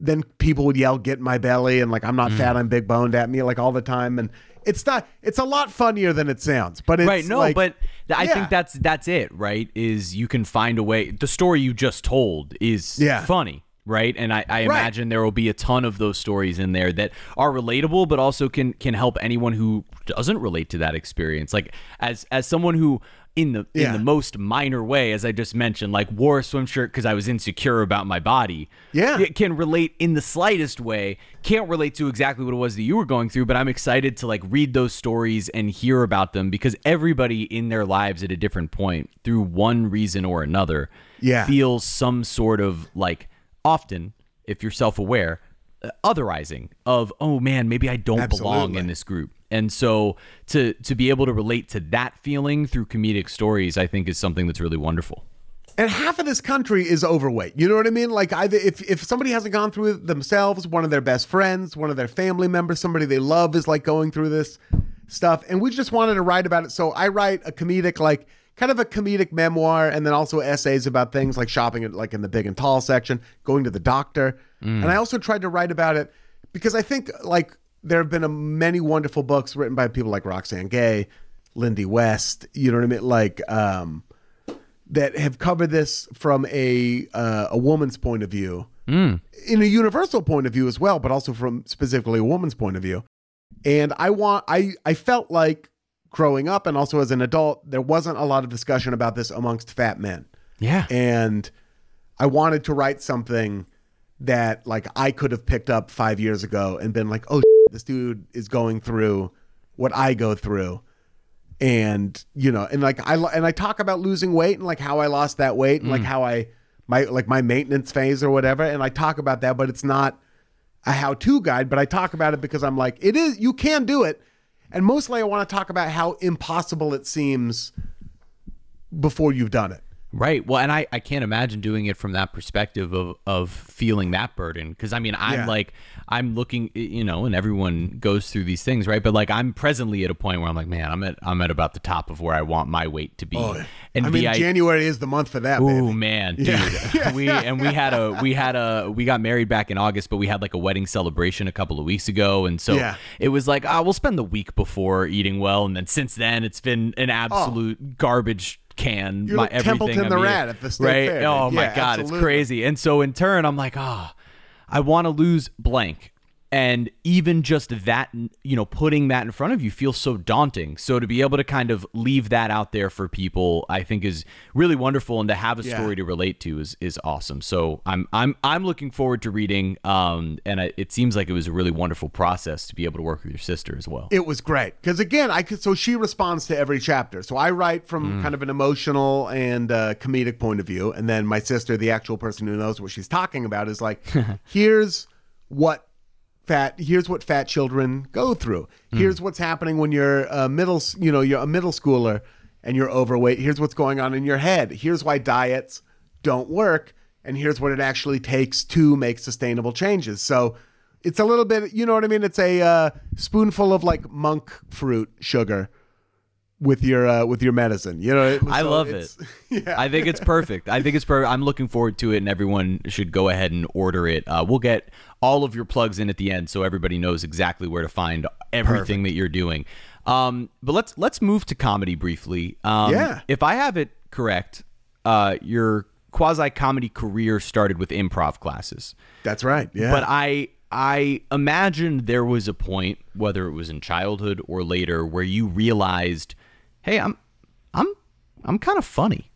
then people would yell get in my belly and like I'm Mm. not fat, I'm big boned at me like all the time and it's not it's a lot funnier than it sounds. But it's right no like- but th- i Yeah. think that's that's it right is you can find a way the story you just told is Yeah. funny right and i, I Right. imagine there will be a ton of those stories in there that are relatable but also can can help anyone who doesn't relate to that experience like as as someone who in the in the most minor way as i just mentioned like wore a swim shirt because i was insecure about my body Yeah. it can relate in the slightest way can't relate to exactly what it was that you were going through but i'm excited to like read those stories and hear about them because everybody in their lives at a different point through one reason or another Yeah. feels some sort of like often if you're self-aware uh, otherizing of oh man maybe i don't belong in this group and so to to be able to relate to that feeling through comedic stories i think is something that's really wonderful and half of this country is overweight. You know what I mean? Like, either if if somebody hasn't gone through it themselves, one of their best friends, one of their family members, somebody they love is like going through this stuff, and we just wanted to write about it. So I write a comedic, like kind of a comedic memoir, and then also essays about things like shopping at like in the big and tall section, going to the doctor, and I also tried to write about it because I think like there have been a, many wonderful books written by people like Roxane Gay, Lindy West. You know what I mean? Like. um that have covered this from a uh, a woman's point of view, in a universal point of view as well, but also from specifically a woman's point of view. And I want I I felt like growing up and also as an adult, there wasn't a lot of discussion about this amongst fat men, yeah. And I wanted to write something that like I could have picked up five years ago and been like, oh, this dude is going through what I go through. And you know and like i and i talk about losing weight and like how i lost that weight and like mm. how i my like my maintenance phase or whatever, and I talk about that, but it's not a how-to guide, but I talk about it because I'm like, it is you can do it. And mostly I want to talk about how impossible it seems before you've done it. Right. Well, and I, I can't imagine doing it from that perspective of, of feeling that burden. Cause I mean, I'm Yeah. like, I'm looking, you know, and everyone goes through these things, right? But like, I'm presently at a point where I'm like, man, I'm at, I'm at about the top of where I want my weight to be. and Oh, I mean, i- January is the month for that, baby. man, dude. Yeah. we and we had a we had a we got married back in August, but we had like a wedding celebration a couple of weeks ago, and so Yeah. it was like, ah, we'll spend the week before eating well, and then since then it's been an absolute garbage can. Oh. You're my like everything Templeton the. Rat at the state right? fair, Oh dude. my god, absolutely. it's crazy. And so in turn, I'm like, ah, I want to lose blank. And even just that, you know, putting that in front of you feels so daunting. So to be able to kind of leave that out there for people, I think is really wonderful, and to have a Yeah. story to relate to is is awesome. So I'm I'm I'm looking forward to reading. Um, and I, it seems like it was a really wonderful process to be able to work with your sister as well. It was great because again, I could. So she responds to every chapter. So I write from Mm. kind of an emotional and uh, comedic point of view, and then my sister, the actual person who knows what she's talking about, is like, "Here's what fat. Here's what fat children go through. Mm. Here's what's happening when you're a middle. You know, you're a middle schooler and you're overweight. Here's what's going on in your head. Here's why diets don't work, and here's what it actually takes to make sustainable changes. So." It's a little bit, you know what I mean? It's a uh, spoonful of like monk fruit sugar with your uh, with your medicine. You know, I so love it. Yeah, I think it's perfect. I think it's perfect. I'm looking forward to it, and everyone should go ahead and order it. Uh, we'll get all of your plugs in at the end, so everybody knows exactly where to find everything that you're doing. Um, but let's let's move to comedy briefly. Um, Yeah. If I have it correct, uh, your quasi comedy career started with improv classes. that's right. Yeah, But I I imagine there was a point, whether it was in childhood or later, where you realized, hey, I'm I'm I'm kind of funny.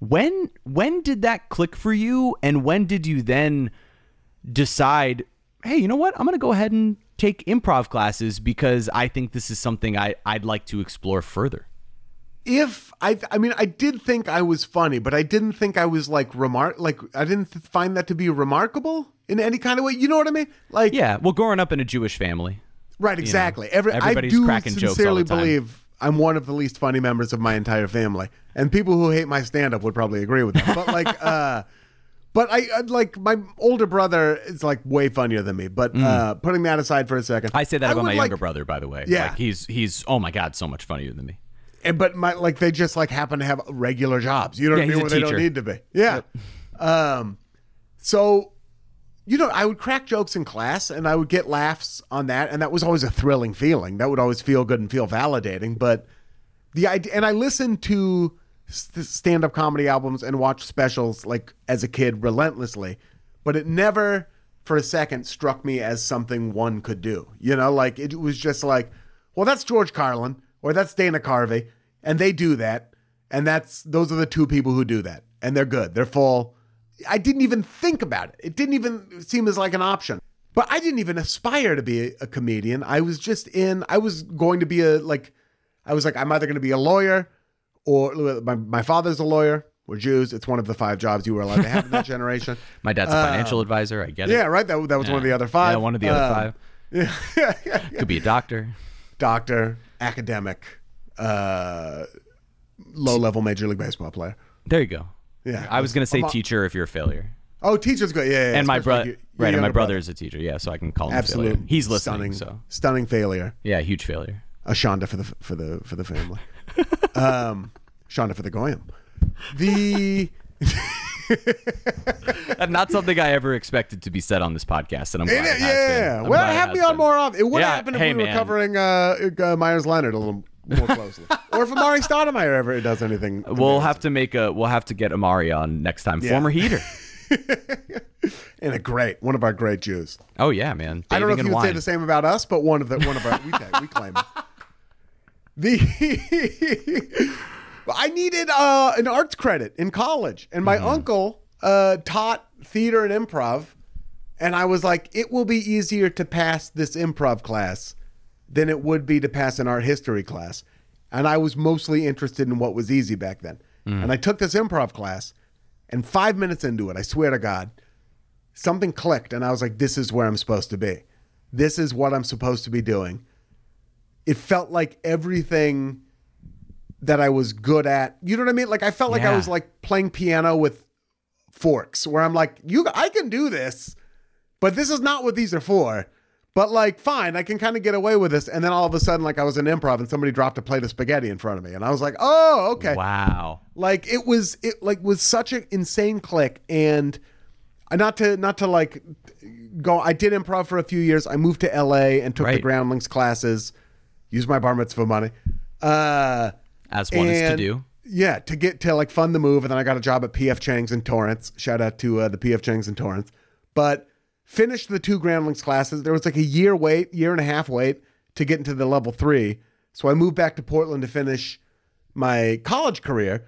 When when did that click for you, and when did you then decide, hey, you know what? I'm gonna go ahead and take improv classes because I think this is something I I'd like to explore further. if I, I mean, I did think I was funny, but I didn't think I was like remark, like I didn't th- find that to be remarkable in any kind of way. You know what I mean? Like, Yeah, well, growing up in a Jewish family, right, exactly. Every I everybody's do cracking jokes all sincerely the time. believe I'm one of the least funny members of my entire family, and people who hate my stand-up would probably agree with that. But like, uh, but I I'd like my older brother is like way funnier than me. But uh, putting that aside for a second, Mm. I say that about would my like- younger brother, by the way. Yeah. like he's he's oh my god, so much funnier than me. And, but my like they just like happen to have regular jobs. You know what Yeah, I mean? he's Where a they don't teacher. need to be. Yeah. Um. So, you know, I would crack jokes in class, and I would get laughs on that, and that was always a thrilling feeling. That would always feel good and feel validating. But the idea, and I listened to stand-up comedy albums and watched specials like as a kid relentlessly, but it never for a second struck me as something one could do. You know, like it was just like, well, that's George Carlin or that's Dana Carvey, and they do that, and that's those are the two people who do that, and they're good. They're full. I didn't even think about it. It didn't even seem as like an option. But I didn't even aspire to be a, a comedian. I was just in. I was going to be a like. I was like, I'm either going to be a lawyer, or my my father's a lawyer. We're Jews. It's one of the five jobs you were allowed to have in that generation. My dad's a financial advisor. I get it. Uh, Yeah, right. That, that was one of the other five. Yeah, one of the other Uh, five. Yeah, yeah, yeah. Could be a doctor. Doctor, academic, uh, low level Major League Baseball player. There you go. Yeah. I was gonna say I'm a- teacher if you're a failure. Oh, teacher's good. Yeah, yeah. and my brother, your right? And my brother is a teacher. Yeah, so I can call him a Absolute. failure. He's listening. Stunning, So stunning failure. yeah, huge failure. a Shonda for the for the for the family. um, Shonda for the goyim. The And not something I ever expected to be said on this podcast, and I'm glad yeah, it has been. I'm well, glad it have has me on been. more often. It would Yeah, happen if hey, we were man. covering uh, uh, Meyers Leonard a little more closely, or if Amar'e Stoudemire ever does anything. We'll have to make a. We'll have to get Amar'e on next time. Former heater. and a great one of our great Jews. Oh yeah, man. I don't know if you would say the same about us, but one of the one of our we take, we claim it. The I needed uh, an arts credit in college, and my uncle uh, taught theater and improv, and I was like, it will be easier to pass this improv class than it would be to pass an art history class, and I was mostly interested in what was easy back then, mm. and I took this improv class. And five minutes into it, I swear to God, something clicked, and I was like, "This is where I'm supposed to be. This is what I'm supposed to be doing." It felt like everything that I was good at. You know what I mean? Like I felt like I was like playing piano with forks, where I'm like, "You, I can do this." but this is not what these are for. But like, fine, I can kind of get away with this. And then all of a sudden, like, I was in improv and somebody dropped a plate of spaghetti in front of me, and I was like, oh, okay. Wow. Like it was, it like was such an insane click, and not to not to like go. I did improv for a few years. I moved to L.A. and took the Groundlings classes, used my bar mitzvah money. Uh, As one is to do. Yeah, to get to like fund the move, and then I got a job at PF Chang's in Torrance. Shout out to uh, the PF Chang's in Torrance. But finished the two Groundlings classes. There was like a year wait, year and a half wait to get into the level three. So I moved back to Portland to finish my college career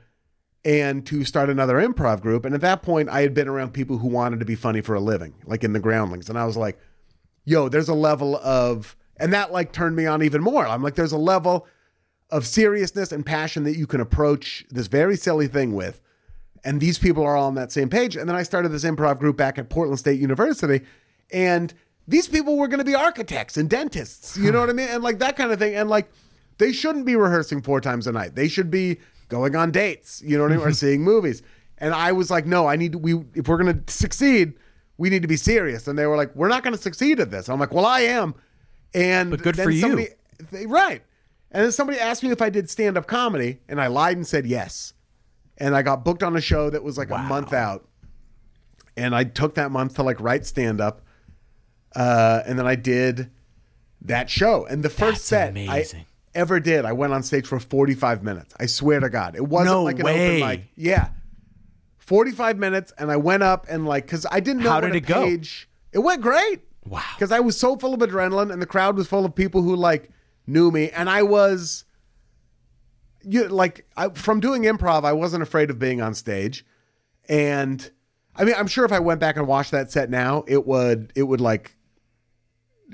and to start another improv group. And at that point, I had been around people who wanted to be funny for a living, like in the Groundlings. And I was like, yo, there's a level of, and that like turned me on even more. I'm like, there's a level of seriousness and passion that you can approach this very silly thing with. And these people are all on that same page. And then I started this improv group back at Portland State University. And these people were going to be architects and dentists, you know what I mean? And like that kind of thing. And like, they shouldn't be rehearsing four times a night. They should be going on dates, you know what I mean? Or seeing movies. And I was like, no, I need to, we, if we're going to succeed, we need to be serious. And they were like, we're not going to succeed at this. I'm like, well, I am. And But good then for you. they- right. And then somebody asked me if I did stand up comedy, and I lied and said yes. And I got booked on a show that was like a month out. And I took that month to like write stand up. Uh, and then I did that show. And the first That's set amazing. I ever did, I went on stage for 45 minutes. I swear to God. It wasn't No like an way. open mic. Yeah. 45 minutes. And I went up and like, because I didn't know How what did it go? It went great. Wow. Because I was so full of adrenaline and the crowd was full of people who like knew me. And I was you like I, from doing improv, I wasn't afraid of being on stage, and I mean, I'm sure if I went back and watched that set now, it would it would like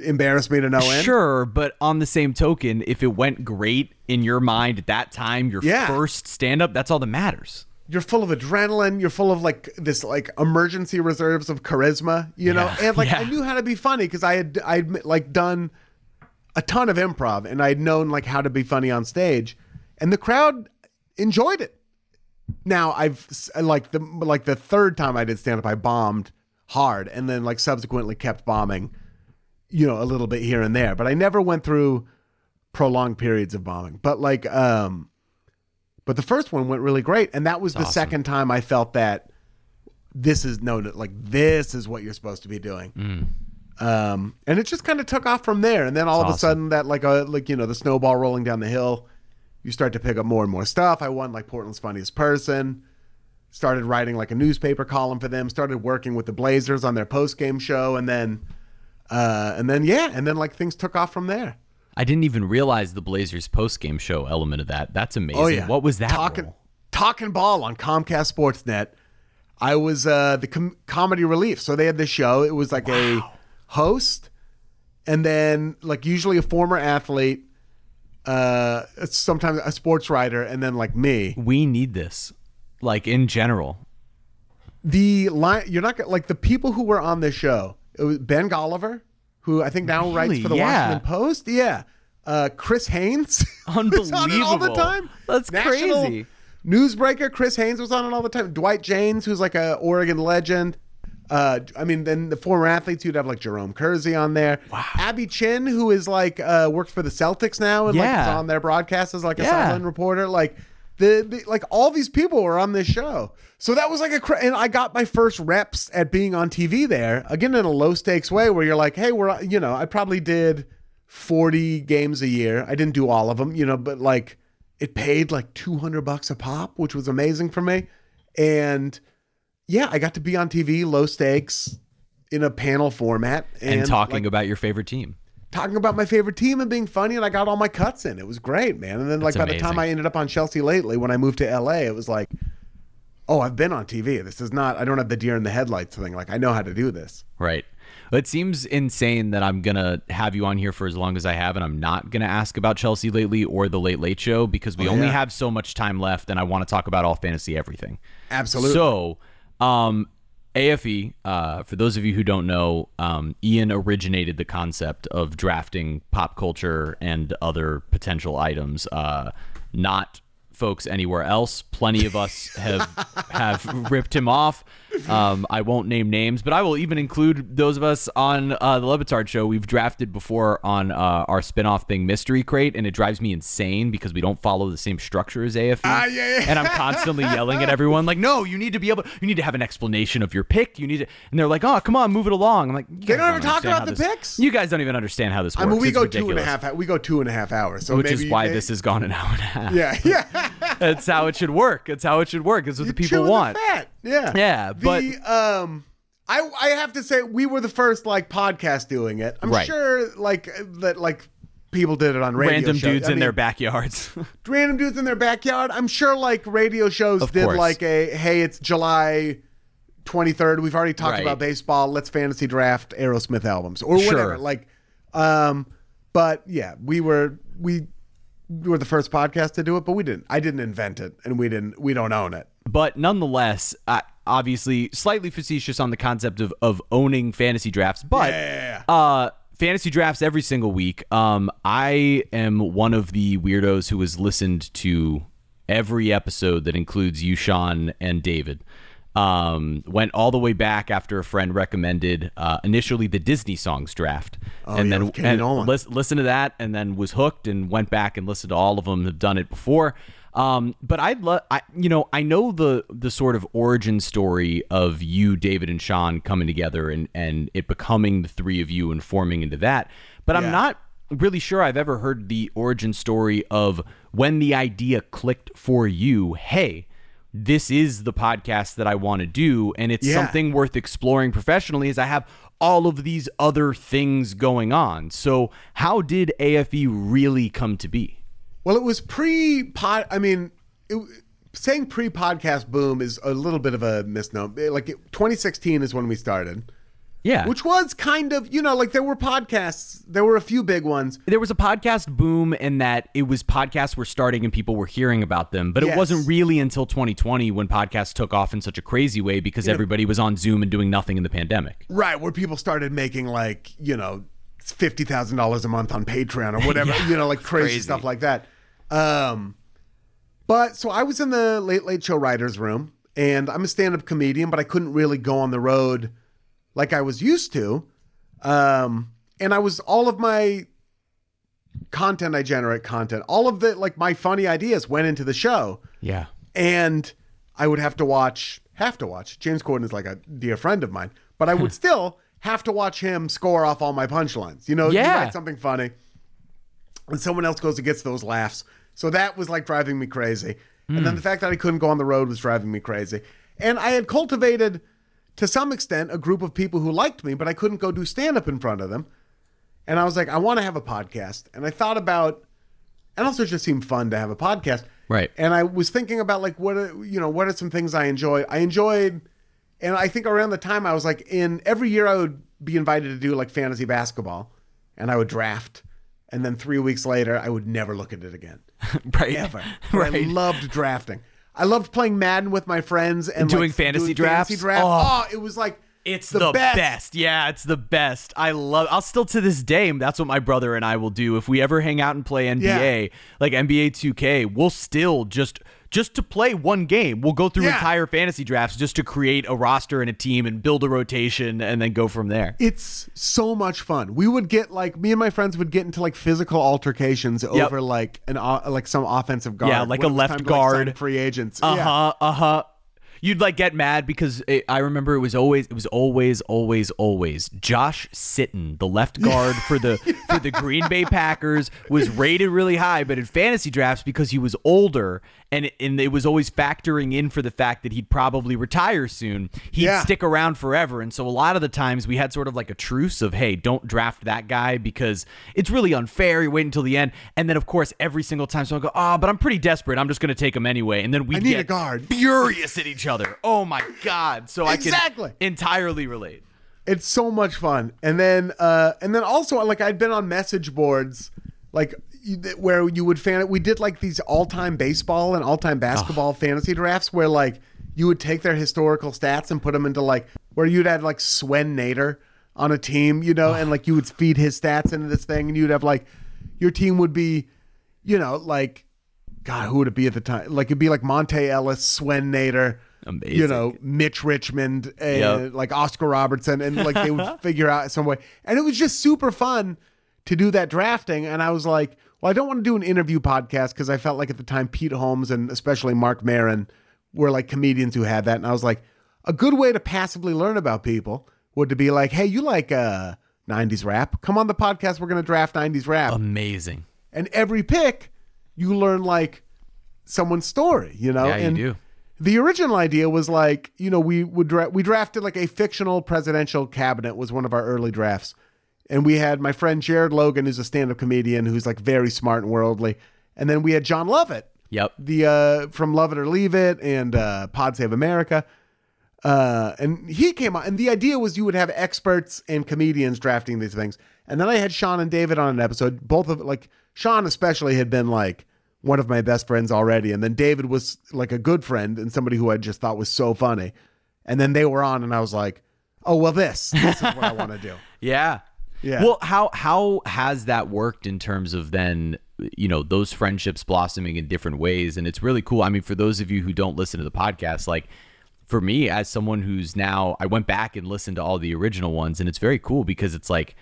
embarrass me to no end. Sure, but on the same token, if it went great in your mind at that time, your Yeah. first stand up, that's all that matters. You're full of adrenaline. You're full of like this like emergency reserves of charisma, you know. And like yeah. I knew how to be funny because I had I'd like done a ton of improv and I'd known like how to be funny on stage, and the crowd enjoyed it. Now I've like the like the third time I did stand up, I bombed hard, and then like subsequently kept bombing, you know, a little bit here and there. But I never went through prolonged periods of bombing. But like, um, but the first one went really great, and that was the awesome. second time I felt that this is no like this is what you're supposed to be doing. Mm. Um, and it just kind of took off from there. And then all of a awesome. sudden, that like a like you know the snowball rolling down the hill, you start to pick up more and more stuff. I won like Portland's funniest person. Started writing like a newspaper column for them. Started working with the Blazers on their post game show, and then, uh, and then yeah, and then like things took off from there. I didn't even realize the Blazers post game show element of that. That's amazing. Oh yeah, What was that? Talking role? talking ball on Comcast Sportsnet. I was uh, the com- comedy relief. So they had this show. It was like a host, and then like usually a former athlete, uh, sometimes a sports writer, and then like me. We need this, like in general. The line you're not gonna like the people who were on this show. It was Ben Golliver, who I think now writes for the Yeah. Washington Post. Yeah. Uh, Chris Haynes was on it all the time. That's crazy. Newsbreaker. Chris Haynes was on it all the time. Dwight Jaynes, who's like a Oregon legend. Uh, I mean, then the former athletes, you'd have like Jerome Kersey on there. Wow. Abby Chin, who is like uh, works for the Celtics now and like is on their broadcast as like a Yeah. sideline reporter. Like the, the like all these people were on this show. So that was like a cra- and I got my first reps at being on TV there again in a low stakes way where you're like, hey, we're you know I probably did forty games a year. I didn't do all of them, you know, but like it paid like two hundred bucks a pop, which was amazing for me. And yeah, I got to be on TV, low stakes, in a panel format, and, And, talking like, about your favorite team. talking about my favorite team and being funny, and I got all my cuts in. It was great, man. And then like That's by the time. I ended up on Chelsea lately, when I moved to LA, it was like, oh, I've been on TV. This is not. I don't have the deer in the headlights thing. Like I know how to do this. Right. It seems insane that I'm going to have you on here for as long as I have, and I'm not going to ask about Chelsea lately or the Late Late Show because we oh, only Oh, yeah. have so much time left, and I want to talk about all fantasy everything. Absolutely. So, Um, AFE, uh, for those of you who don't know, um, Ian originated the concept of drafting pop culture and other potential items, uh, not folks anywhere else. Plenty of us have have ripped him off. Um, I won't name names, but I will even include those of us on uh, the Le Batard show. We've drafted before on uh, our spinoff thing, Mystery Crate, and it drives me insane because we don't follow the same structure as AFE. Ah, yeah, yeah. And I'm constantly yelling at everyone, like, "No, you need to be able. You need to have an explanation of your pick. You need to." And they're like, "Oh, come on, move it along." I'm like, you guys don't ever talk about the this- picks? You guys don't even understand how this works. I mean, we It's go two ridiculous. half. We go two and a half hours. So Which maybe is why may- this has gone an hour and a half. Yeah, yeah. That's how it should work. That's how it should work. It's what the people want. fat. Yeah. Yeah, but- the, um, I I have to say we were the first like podcast doing it. I'm Right. sure like that like people did it on radio Random shows. dudes I in their backyards. random dudes in their backyard. I'm sure like radio shows Of did course. like a hey, it's July 23rd. We've already talked Right. about baseball. Let's fantasy draft Aerosmith albums or whatever. Sure. Like, um, but yeah, we were we were the first podcast to do it, but we didn't. I didn't invent it, and we didn't. We don't own it. but nonetheless, uh, obviously, slightly facetious on the concept of, of owning fantasy drafts. But Yeah. uh, fantasy drafts every single week. Um, I am one of the weirdos who has listened to every episode that includes you, Sean, and David. Um, went all the way back after a friend recommended uh, initially the Disney songs draft, and Oh, yeah, then and lis- listened to that, and then was hooked, and went back and listened to all of them. Have done it before. Um, but I'd love, I you know, I know the the sort of origin story of you, David, and Sean coming together, and and it becoming the three of you and forming into that. But I'm not really sure I've ever heard the origin story of when the idea clicked for you. Hey, this is the podcast that I want to do, and it's Yeah. something worth exploring professionally. As I have all of these other things going on. So, how did AFE really come to be? Well, it was pre pod. I mean, it, saying pre podcast boom is a little bit of a misnomer. Like it, 2016 is when we started, Yeah. which was kind of you know like there were podcasts. There were a few big ones. there was a podcast boom in that it was podcasts were starting and people were hearing about them, but it wasn't really until 2020 when podcasts took off in such a crazy way because everybody was on Zoom and doing nothing in the pandemic. Right, where people started making like, you know, fifty thousand dollars a month on Patreon or whatever, Yeah, you know, like crazy, crazy. stuff like that. Um but so I was in the late late show writers room and I'm a stand-up comedian, but I couldn't really go on the road like I was used to. Um and I was all of my content I generate content, all of the like my funny ideas went into the show Yeah. and I would have to watch, have to watch. James Corden is like a dear friend of mine, but I would still have to watch him score off all my punchlines. You know, you write something funny, and someone else goes and gets those laughs. So that was like driving me crazy. And then the fact that I couldn't go on the road was driving me crazy. And I had cultivated, to some extent, a group of people who liked me, but I couldn't go do stand up in front of them. And I was like, I want to have a podcast. And I thought about, and also it just seemed fun to have a podcast. Right. And I was thinking about like what are, you know what are some things I enjoy. I enjoyed, and I think around the time I was like in every year I would be invited to do like fantasy basketball, and I would draft, and then three weeks later I would never look at it again, Right. ever. But I right. loved drafting. I loved playing Madden with my friends and Doing like, fantasy doing Fantasy drafts? draft. Oh. Oh, it was like It's the, best. Yeah, it's the best. I love. I'll still to this day. That's what my brother and I will do if we ever hang out and play NBA, like NBA 2K. We'll still just just to play one game. We'll go through Yeah. entire fantasy drafts just to create a roster and a team and build a rotation and then go from there. It's so much fun. We would get like me and my friends would get into like physical altercations over like an like some offensive guard. Yeah, like a left time to, like, guard. free agents. Uh Yeah. huh. Uh huh. You'd like get mad because it, I remember it was always it was always always always Josh Sitton, the left guard for the for the Green Bay Packers, was rated really high, but in fantasy drafts because he was older and it, and it was always factoring in for the fact that he'd probably retire soon. He'd Yeah. stick around forever, and so a lot of the times we had sort of like a truce of hey, don't draft that guy because it's really unfair. You wait until the end, and then of course every single time someone go, oh, but I'm pretty desperate. I'm just going to take him anyway, and then we need get a guard. furious at each other. Oh my god! So I Exactly. can entirely relate. It's so much fun. And then uh and then also like I'd been on message boards like where you would fan it. we did like these all-time baseball and all-time basketball fantasy drafts where like you would take their historical stats and put them into like where you'd have like Swen Nater on a team, you know, and like you would feed his stats into this thing, and you'd have like your team would be, you know, like God, who would it be at the time? Like it'd be like Monta Ellis, Swen Nater. Amazing. You know, Mitch Richmond, and Yep. like Oscar Robertson, and like they would figure out some way. And it was just super fun to do that drafting. And I was like, well, I don't want to do an interview podcast because I felt like at the time Pete Holmes and especially Marc Maron were like comedians who had that. And I was like, a good way to passively learn about people would to be like, hey, you like uh 90s rap? Come on the podcast. We're gonna draft 90s rap. Amazing. and every pick, you learn like someone's story, you know? Yeah, you and do. The original idea was like, you know, we would dra- we drafted like a fictional presidential cabinet was one of our early drafts. And we had my friend Jared Logan, who's a stand-up comedian who's like very smart and worldly. And then we had Jon Lovett, Yep. the uh from Love It or Leave It and uh Pod Save America. Uh and he came on and the idea was you would have experts and comedians drafting these things. And then I had Sean and David on an episode. Both of like Sean especially had been like one of my best friends already. And then David was like a good friend and somebody who I just thought was so funny. And then they were on and I was like, Oh well this. This is what I want to do. Yeah. Yeah. Well, how how has that worked in terms of then you know those friendships blossoming in different ways? And it's really cool. I mean, for those of you who don't listen to the podcast, like for me as someone who's now I went back and listened to all the original ones, and it's very cool because it's like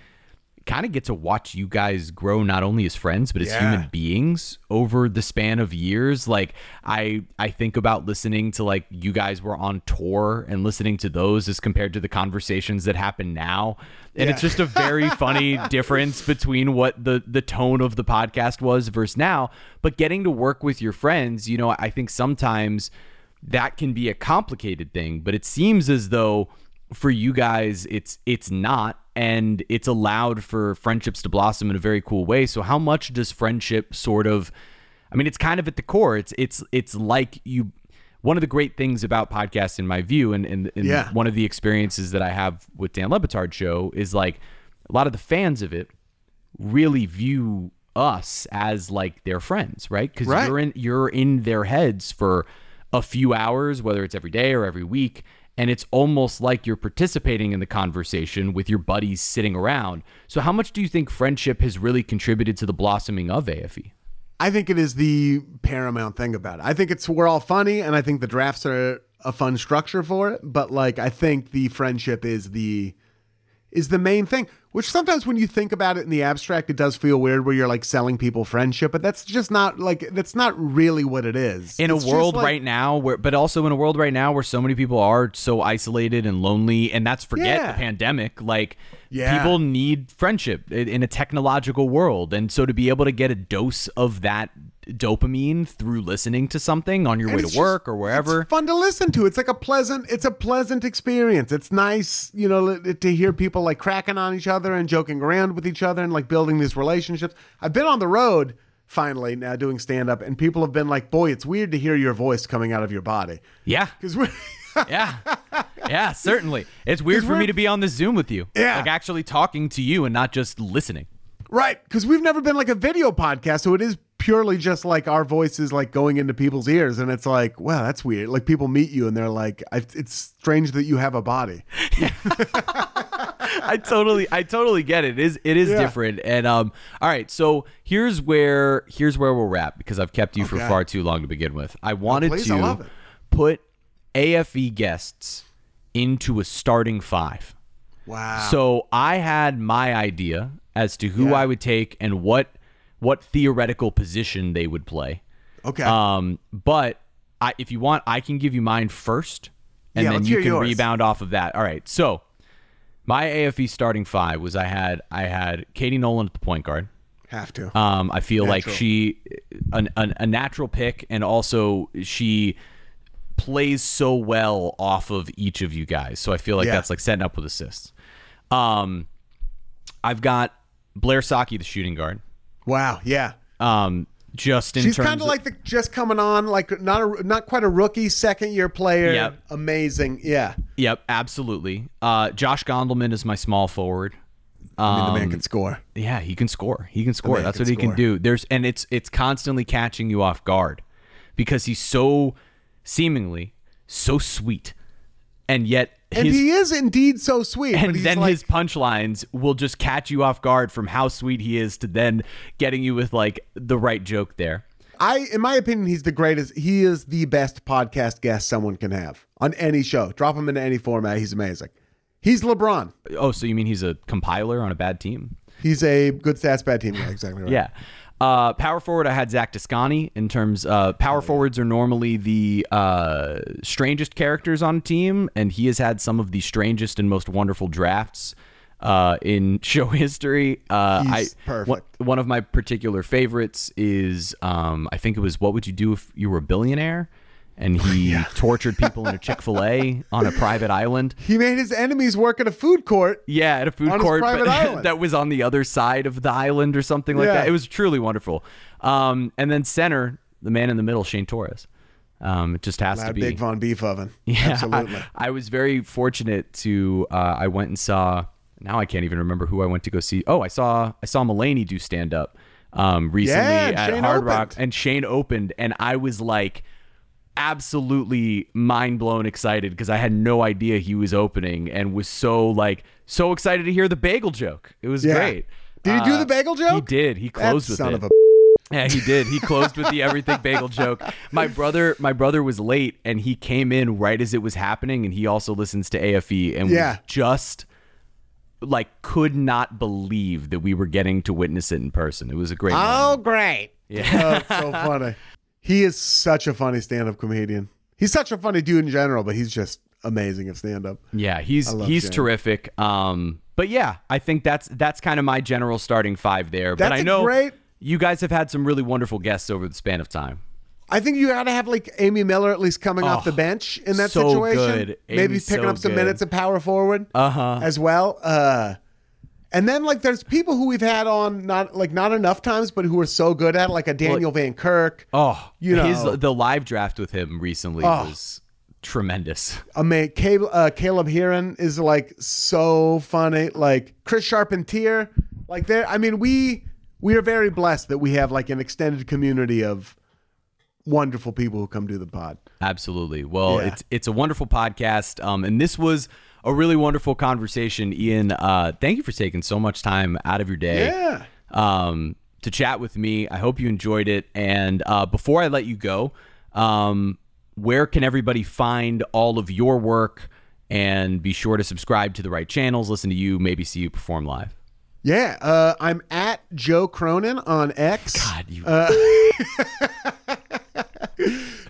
kind of get to watch you guys grow not only as friends but as Yeah. human beings over the span of years like i i think about listening to like you guys were on tour and listening to those as compared to the conversations that happen now and it's just a very funny difference between what the the tone of the podcast was versus now. But getting to work with your friends you know i think sometimes that can be a complicated thing but it seems as though for you guys it's it's not. And it's allowed for friendships to blossom in a very cool way. So how much does friendship sort of i mean it's kind of at the core. It's it's it's like you one of the great things about podcasts in my view and, and, and Yeah. one of the experiences that i have with dan Le Batard show is like a lot of the fans of it really view us as like their friends right because Right. you're in you're in their heads for a few hours whether it's every day or every week and it's almost like you're participating in the conversation with your buddies sitting around so how much do you think friendship has really contributed to the blossoming of afe I think it is the paramount thing about it. I think it's we're all funny, and I think the drafts are a fun structure for it. But like, I think the friendship is the is the main thing. Which sometimes when you think about it in the abstract, it does feel weird where you're like selling people friendship, but that's just not like that's not really what it is. in a It's just world like- right now where but also in a world right now where so many people are so isolated and lonely and that's forget Yeah. the pandemic like Yeah. people need friendship in in a technological world and so to be able to get a dose of that dopamine through listening to something on your way to it's work or wherever It's fun to listen to. It's like a pleasant. It's a pleasant experience. It's nice, you know, to hear people like cracking on each other and joking around with each other and like building these relationships. I've been on the road finally now doing stand up, and people have been like, "Boy, it's weird to hear your voice coming out of your body." yeah Because we're yeah yeah certainly it's weird for me to be on the zoom with you Yeah. like actually talking to you and not just listening right because we've never been like a video podcast, so it is purely just like our voices like going into people's ears, and it's like, wow, that's weird. Like people meet you and they're like, I, "It's strange that you have a body." I totally I totally get it. It is it is Yeah. different. And um all right, so here's where here's where we'll wrap because I've kept you for far too long to begin with. I wanted please, to I put AFE guests into a starting 5. Wow. So I had my idea as to who Yeah. I would take and what what theoretical position they would play. okay. Um, but I, if you want, I can give you mine first, and Yeah, then you can yours. rebound off of that. All right. So my AFE starting five was I had I had Katie Nolan at the point guard. have to. Um, I feel like she an, an, a natural pick, and also she plays so well off of each of you guys. So I feel like Yeah. that's like setting up with assists. Um, I've got Blair Socci, the shooting guard. Wow. Yeah. Um, just in She's kind of like the just coming on, like not a not quite a rookie, second year player. Yep. Amazing. Yeah. Yep, absolutely. Uh, Josh Gondelman is my small forward. I mean, the man Um, can score. Yeah, he can score. He can score. That's can what he can do. There's and it's it's constantly catching you off guard because he's so seemingly so sweet, and yet And his he is indeed so sweet. but and then like, his punchlines will just catch you off guard from how sweet he is to then getting you with like the right joke there. I, in my opinion, he's the greatest. He is the best podcast guest someone can have on any show. Drop him into any format. He's amazing. He's LeBron. Oh, so you mean he's a compiler on a bad team? He's a good stats bad team. Yeah, exactly right. Yeah. Uh, power forward, I had Zach Toscani. In terms, uh, power forwards are normally the uh, strangest characters on a team, and he has had some of the strangest and most wonderful drafts uh, in show history. Uh, He's I, perfect. One, one of my particular favorites is, um, I think it was, "What would you do if you were a billionaire?" And he tortured people in a Chick Fil A on a private island. He made his enemies work at a food court. Yeah, at a food court but that was on the other side of the island or something like Yeah. that. It was truly wonderful. Um, and then center, the man in the middle, Shane Torres. Um, it just has to be. big Von Beef oven. Yeah, Absolutely. I, I was very fortunate to. Uh, I went and saw. Now I can't even remember who I went to go see. Oh, I saw I saw Mulaney do stand up um, recently Yeah, at Shane Hard Rock, and Shane opened, and I was like absolutely mind blown excited because I had no idea he was opening and was so like so excited to hear the bagel joke. It was Yeah. great. Did he do Uh, the bagel joke? He did. He closed that with son it. of a. Yeah, he did. He closed with the everything bagel joke. My brother, my brother was late, and he came in right as it was happening, and he also listens to AFE, and Yeah. was just like could not believe that we were getting to witness it in person. It was a great. moment. Oh, great. Yeah. Oh, so funny. He is such a funny stand-up comedian. He's such a funny dude in general, but he's just amazing at stand-up. Yeah, he's he's Shane. terrific. Um, but yeah, I think that's that's kind of my general starting five there. but I know great- you guys have had some really wonderful guests over the span of time. I think you got to have like Amy Miller at least coming off the bench in that Oh, so situation. good. Maybe picking so up some good. minutes of power forward Uh-huh. as well. Uh, and then like there's people who we've had on not like not enough times, but who are so good at it, like a Daniel Van Kirk. Oh, You know. his the live draft with him recently Oh. was tremendous. Ama- Caleb, uh, Caleb Hearon is like so funny. Like Chris Charpentier, like there. I mean, we we are very blessed that we have like an extended community of wonderful people who come do the pod. Absolutely. Well, Yeah. it's it's a wonderful podcast, um, and this was a really wonderful conversation. Ian, uh, thank you for taking so much time out of your day. Yeah. um, to chat with me. I hope you enjoyed it. And uh, before I let you go, um, where can everybody find all of your work? And be sure to subscribe to the right channels, listen to you, maybe see you perform live. Yeah, uh, I'm at Joe Cronin on X. God, you.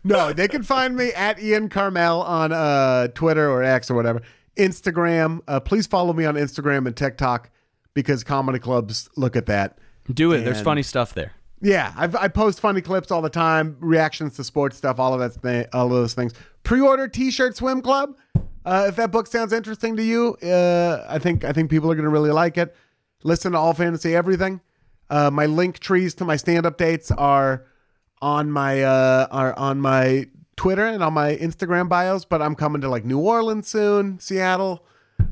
No, they can find me at Ian Karmel on uh, Twitter or X or whatever. Instagram. Uh, please follow me on Instagram and TikTok because comedy clubs look at that. do it. There's funny stuff there. Yeah, I've, I post funny clips all the time, reactions to sports stuff, all of that, th- all of those things. Pre-order T-shirt Swim Club. Uh, if that book sounds interesting to you, uh, I think I think people are going to really like it. Listen to All Fantasy Everything. Uh, my link trees to my stand-up dates are on my uh, are on my Twitter and on my Instagram bios. But I'm coming to like New Orleans soon, Seattle.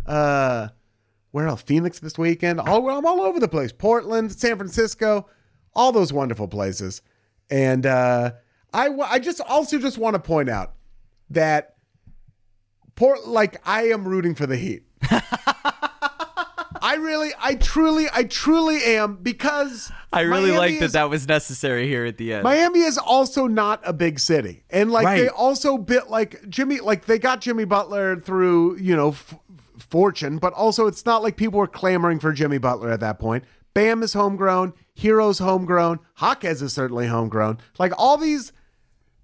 Uh, where else? Phoenix this weekend. All I'm all over the place. Portland, San Francisco, all those wonderful places. And uh, I I just also just want to point out that Port like I am rooting for the Heat. I really, I truly, I truly am because I really Miami like that is- that was necessary here at the end. Miami is also not a big city, and like they also bit like Jimmy, like they got Jimmy Butler through you know f- fortune, but also it's not like people were clamoring for Jimmy Butler at that point. Bam is homegrown, Herro's homegrown, Hawkes is certainly homegrown. Like all these,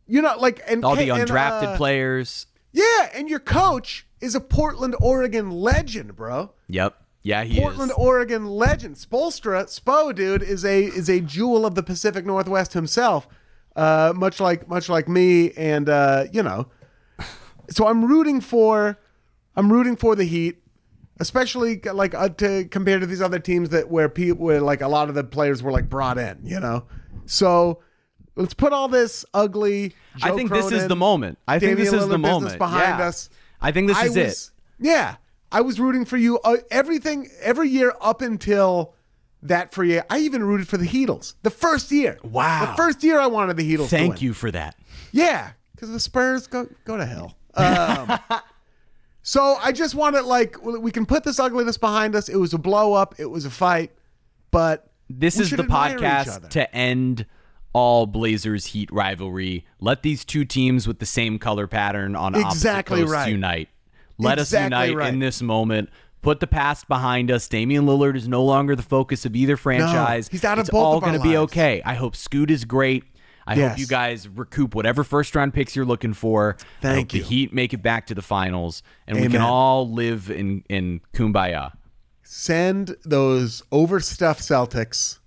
you know, like and all the and, undrafted uh, players. Yeah, and your coach is a Portland, Oregon legend, bro. Yep. Yeah, he is. Portland, is. Oregon legend. Spoelstra, Spo, dude, is a is a jewel of the Pacific Northwest himself. Uh, much like much like me, and uh, you know. So I'm rooting for, I'm rooting for the Heat, especially like uh, to compare to these other teams that where people where like a lot of the players were like brought in, you know. So let's put all this ugly. I Joe think this is the moment. I think this is the Lillard business moment. behind Yeah. us. I think this I is it. Yeah, I was rooting for you uh, everything every year up until that free year. I even rooted for the Heatles the first year. Wow. the first year I wanted the Heatles. to Thank you for that. Yeah, because the Spurs go go to hell. Um, so I just wanted like we can put this ugliness behind us. It was a blow up. It was a fight, but This is the podcast to end all Blazers Heat rivalry. Let these two teams with the same color pattern on Exactly opposite coasts right. unite. Let Exactly us unite right. in this moment. Put the past behind us. Damian Lillard is no longer the focus of either franchise. he's out of it's both all gonna be okay. I hope Scoot is great. I Yes. hope you guys recoup whatever first round picks you're looking for. Thank hope you. The Heat make it back to the finals, and we can all live in in kumbaya. send those overstuffed Celtics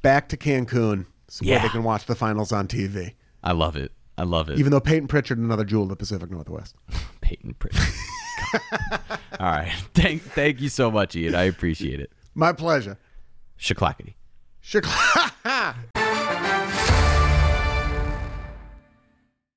back to Cancun so Yeah. they can watch the finals on TV. I love it. I love it. Even though Payton Pritchard, another jewel of the Pacific Northwest. Payton Pritchard. All right. Thank thank you so much, Ian. I appreciate it. My pleasure. Shaklackety. Chicago.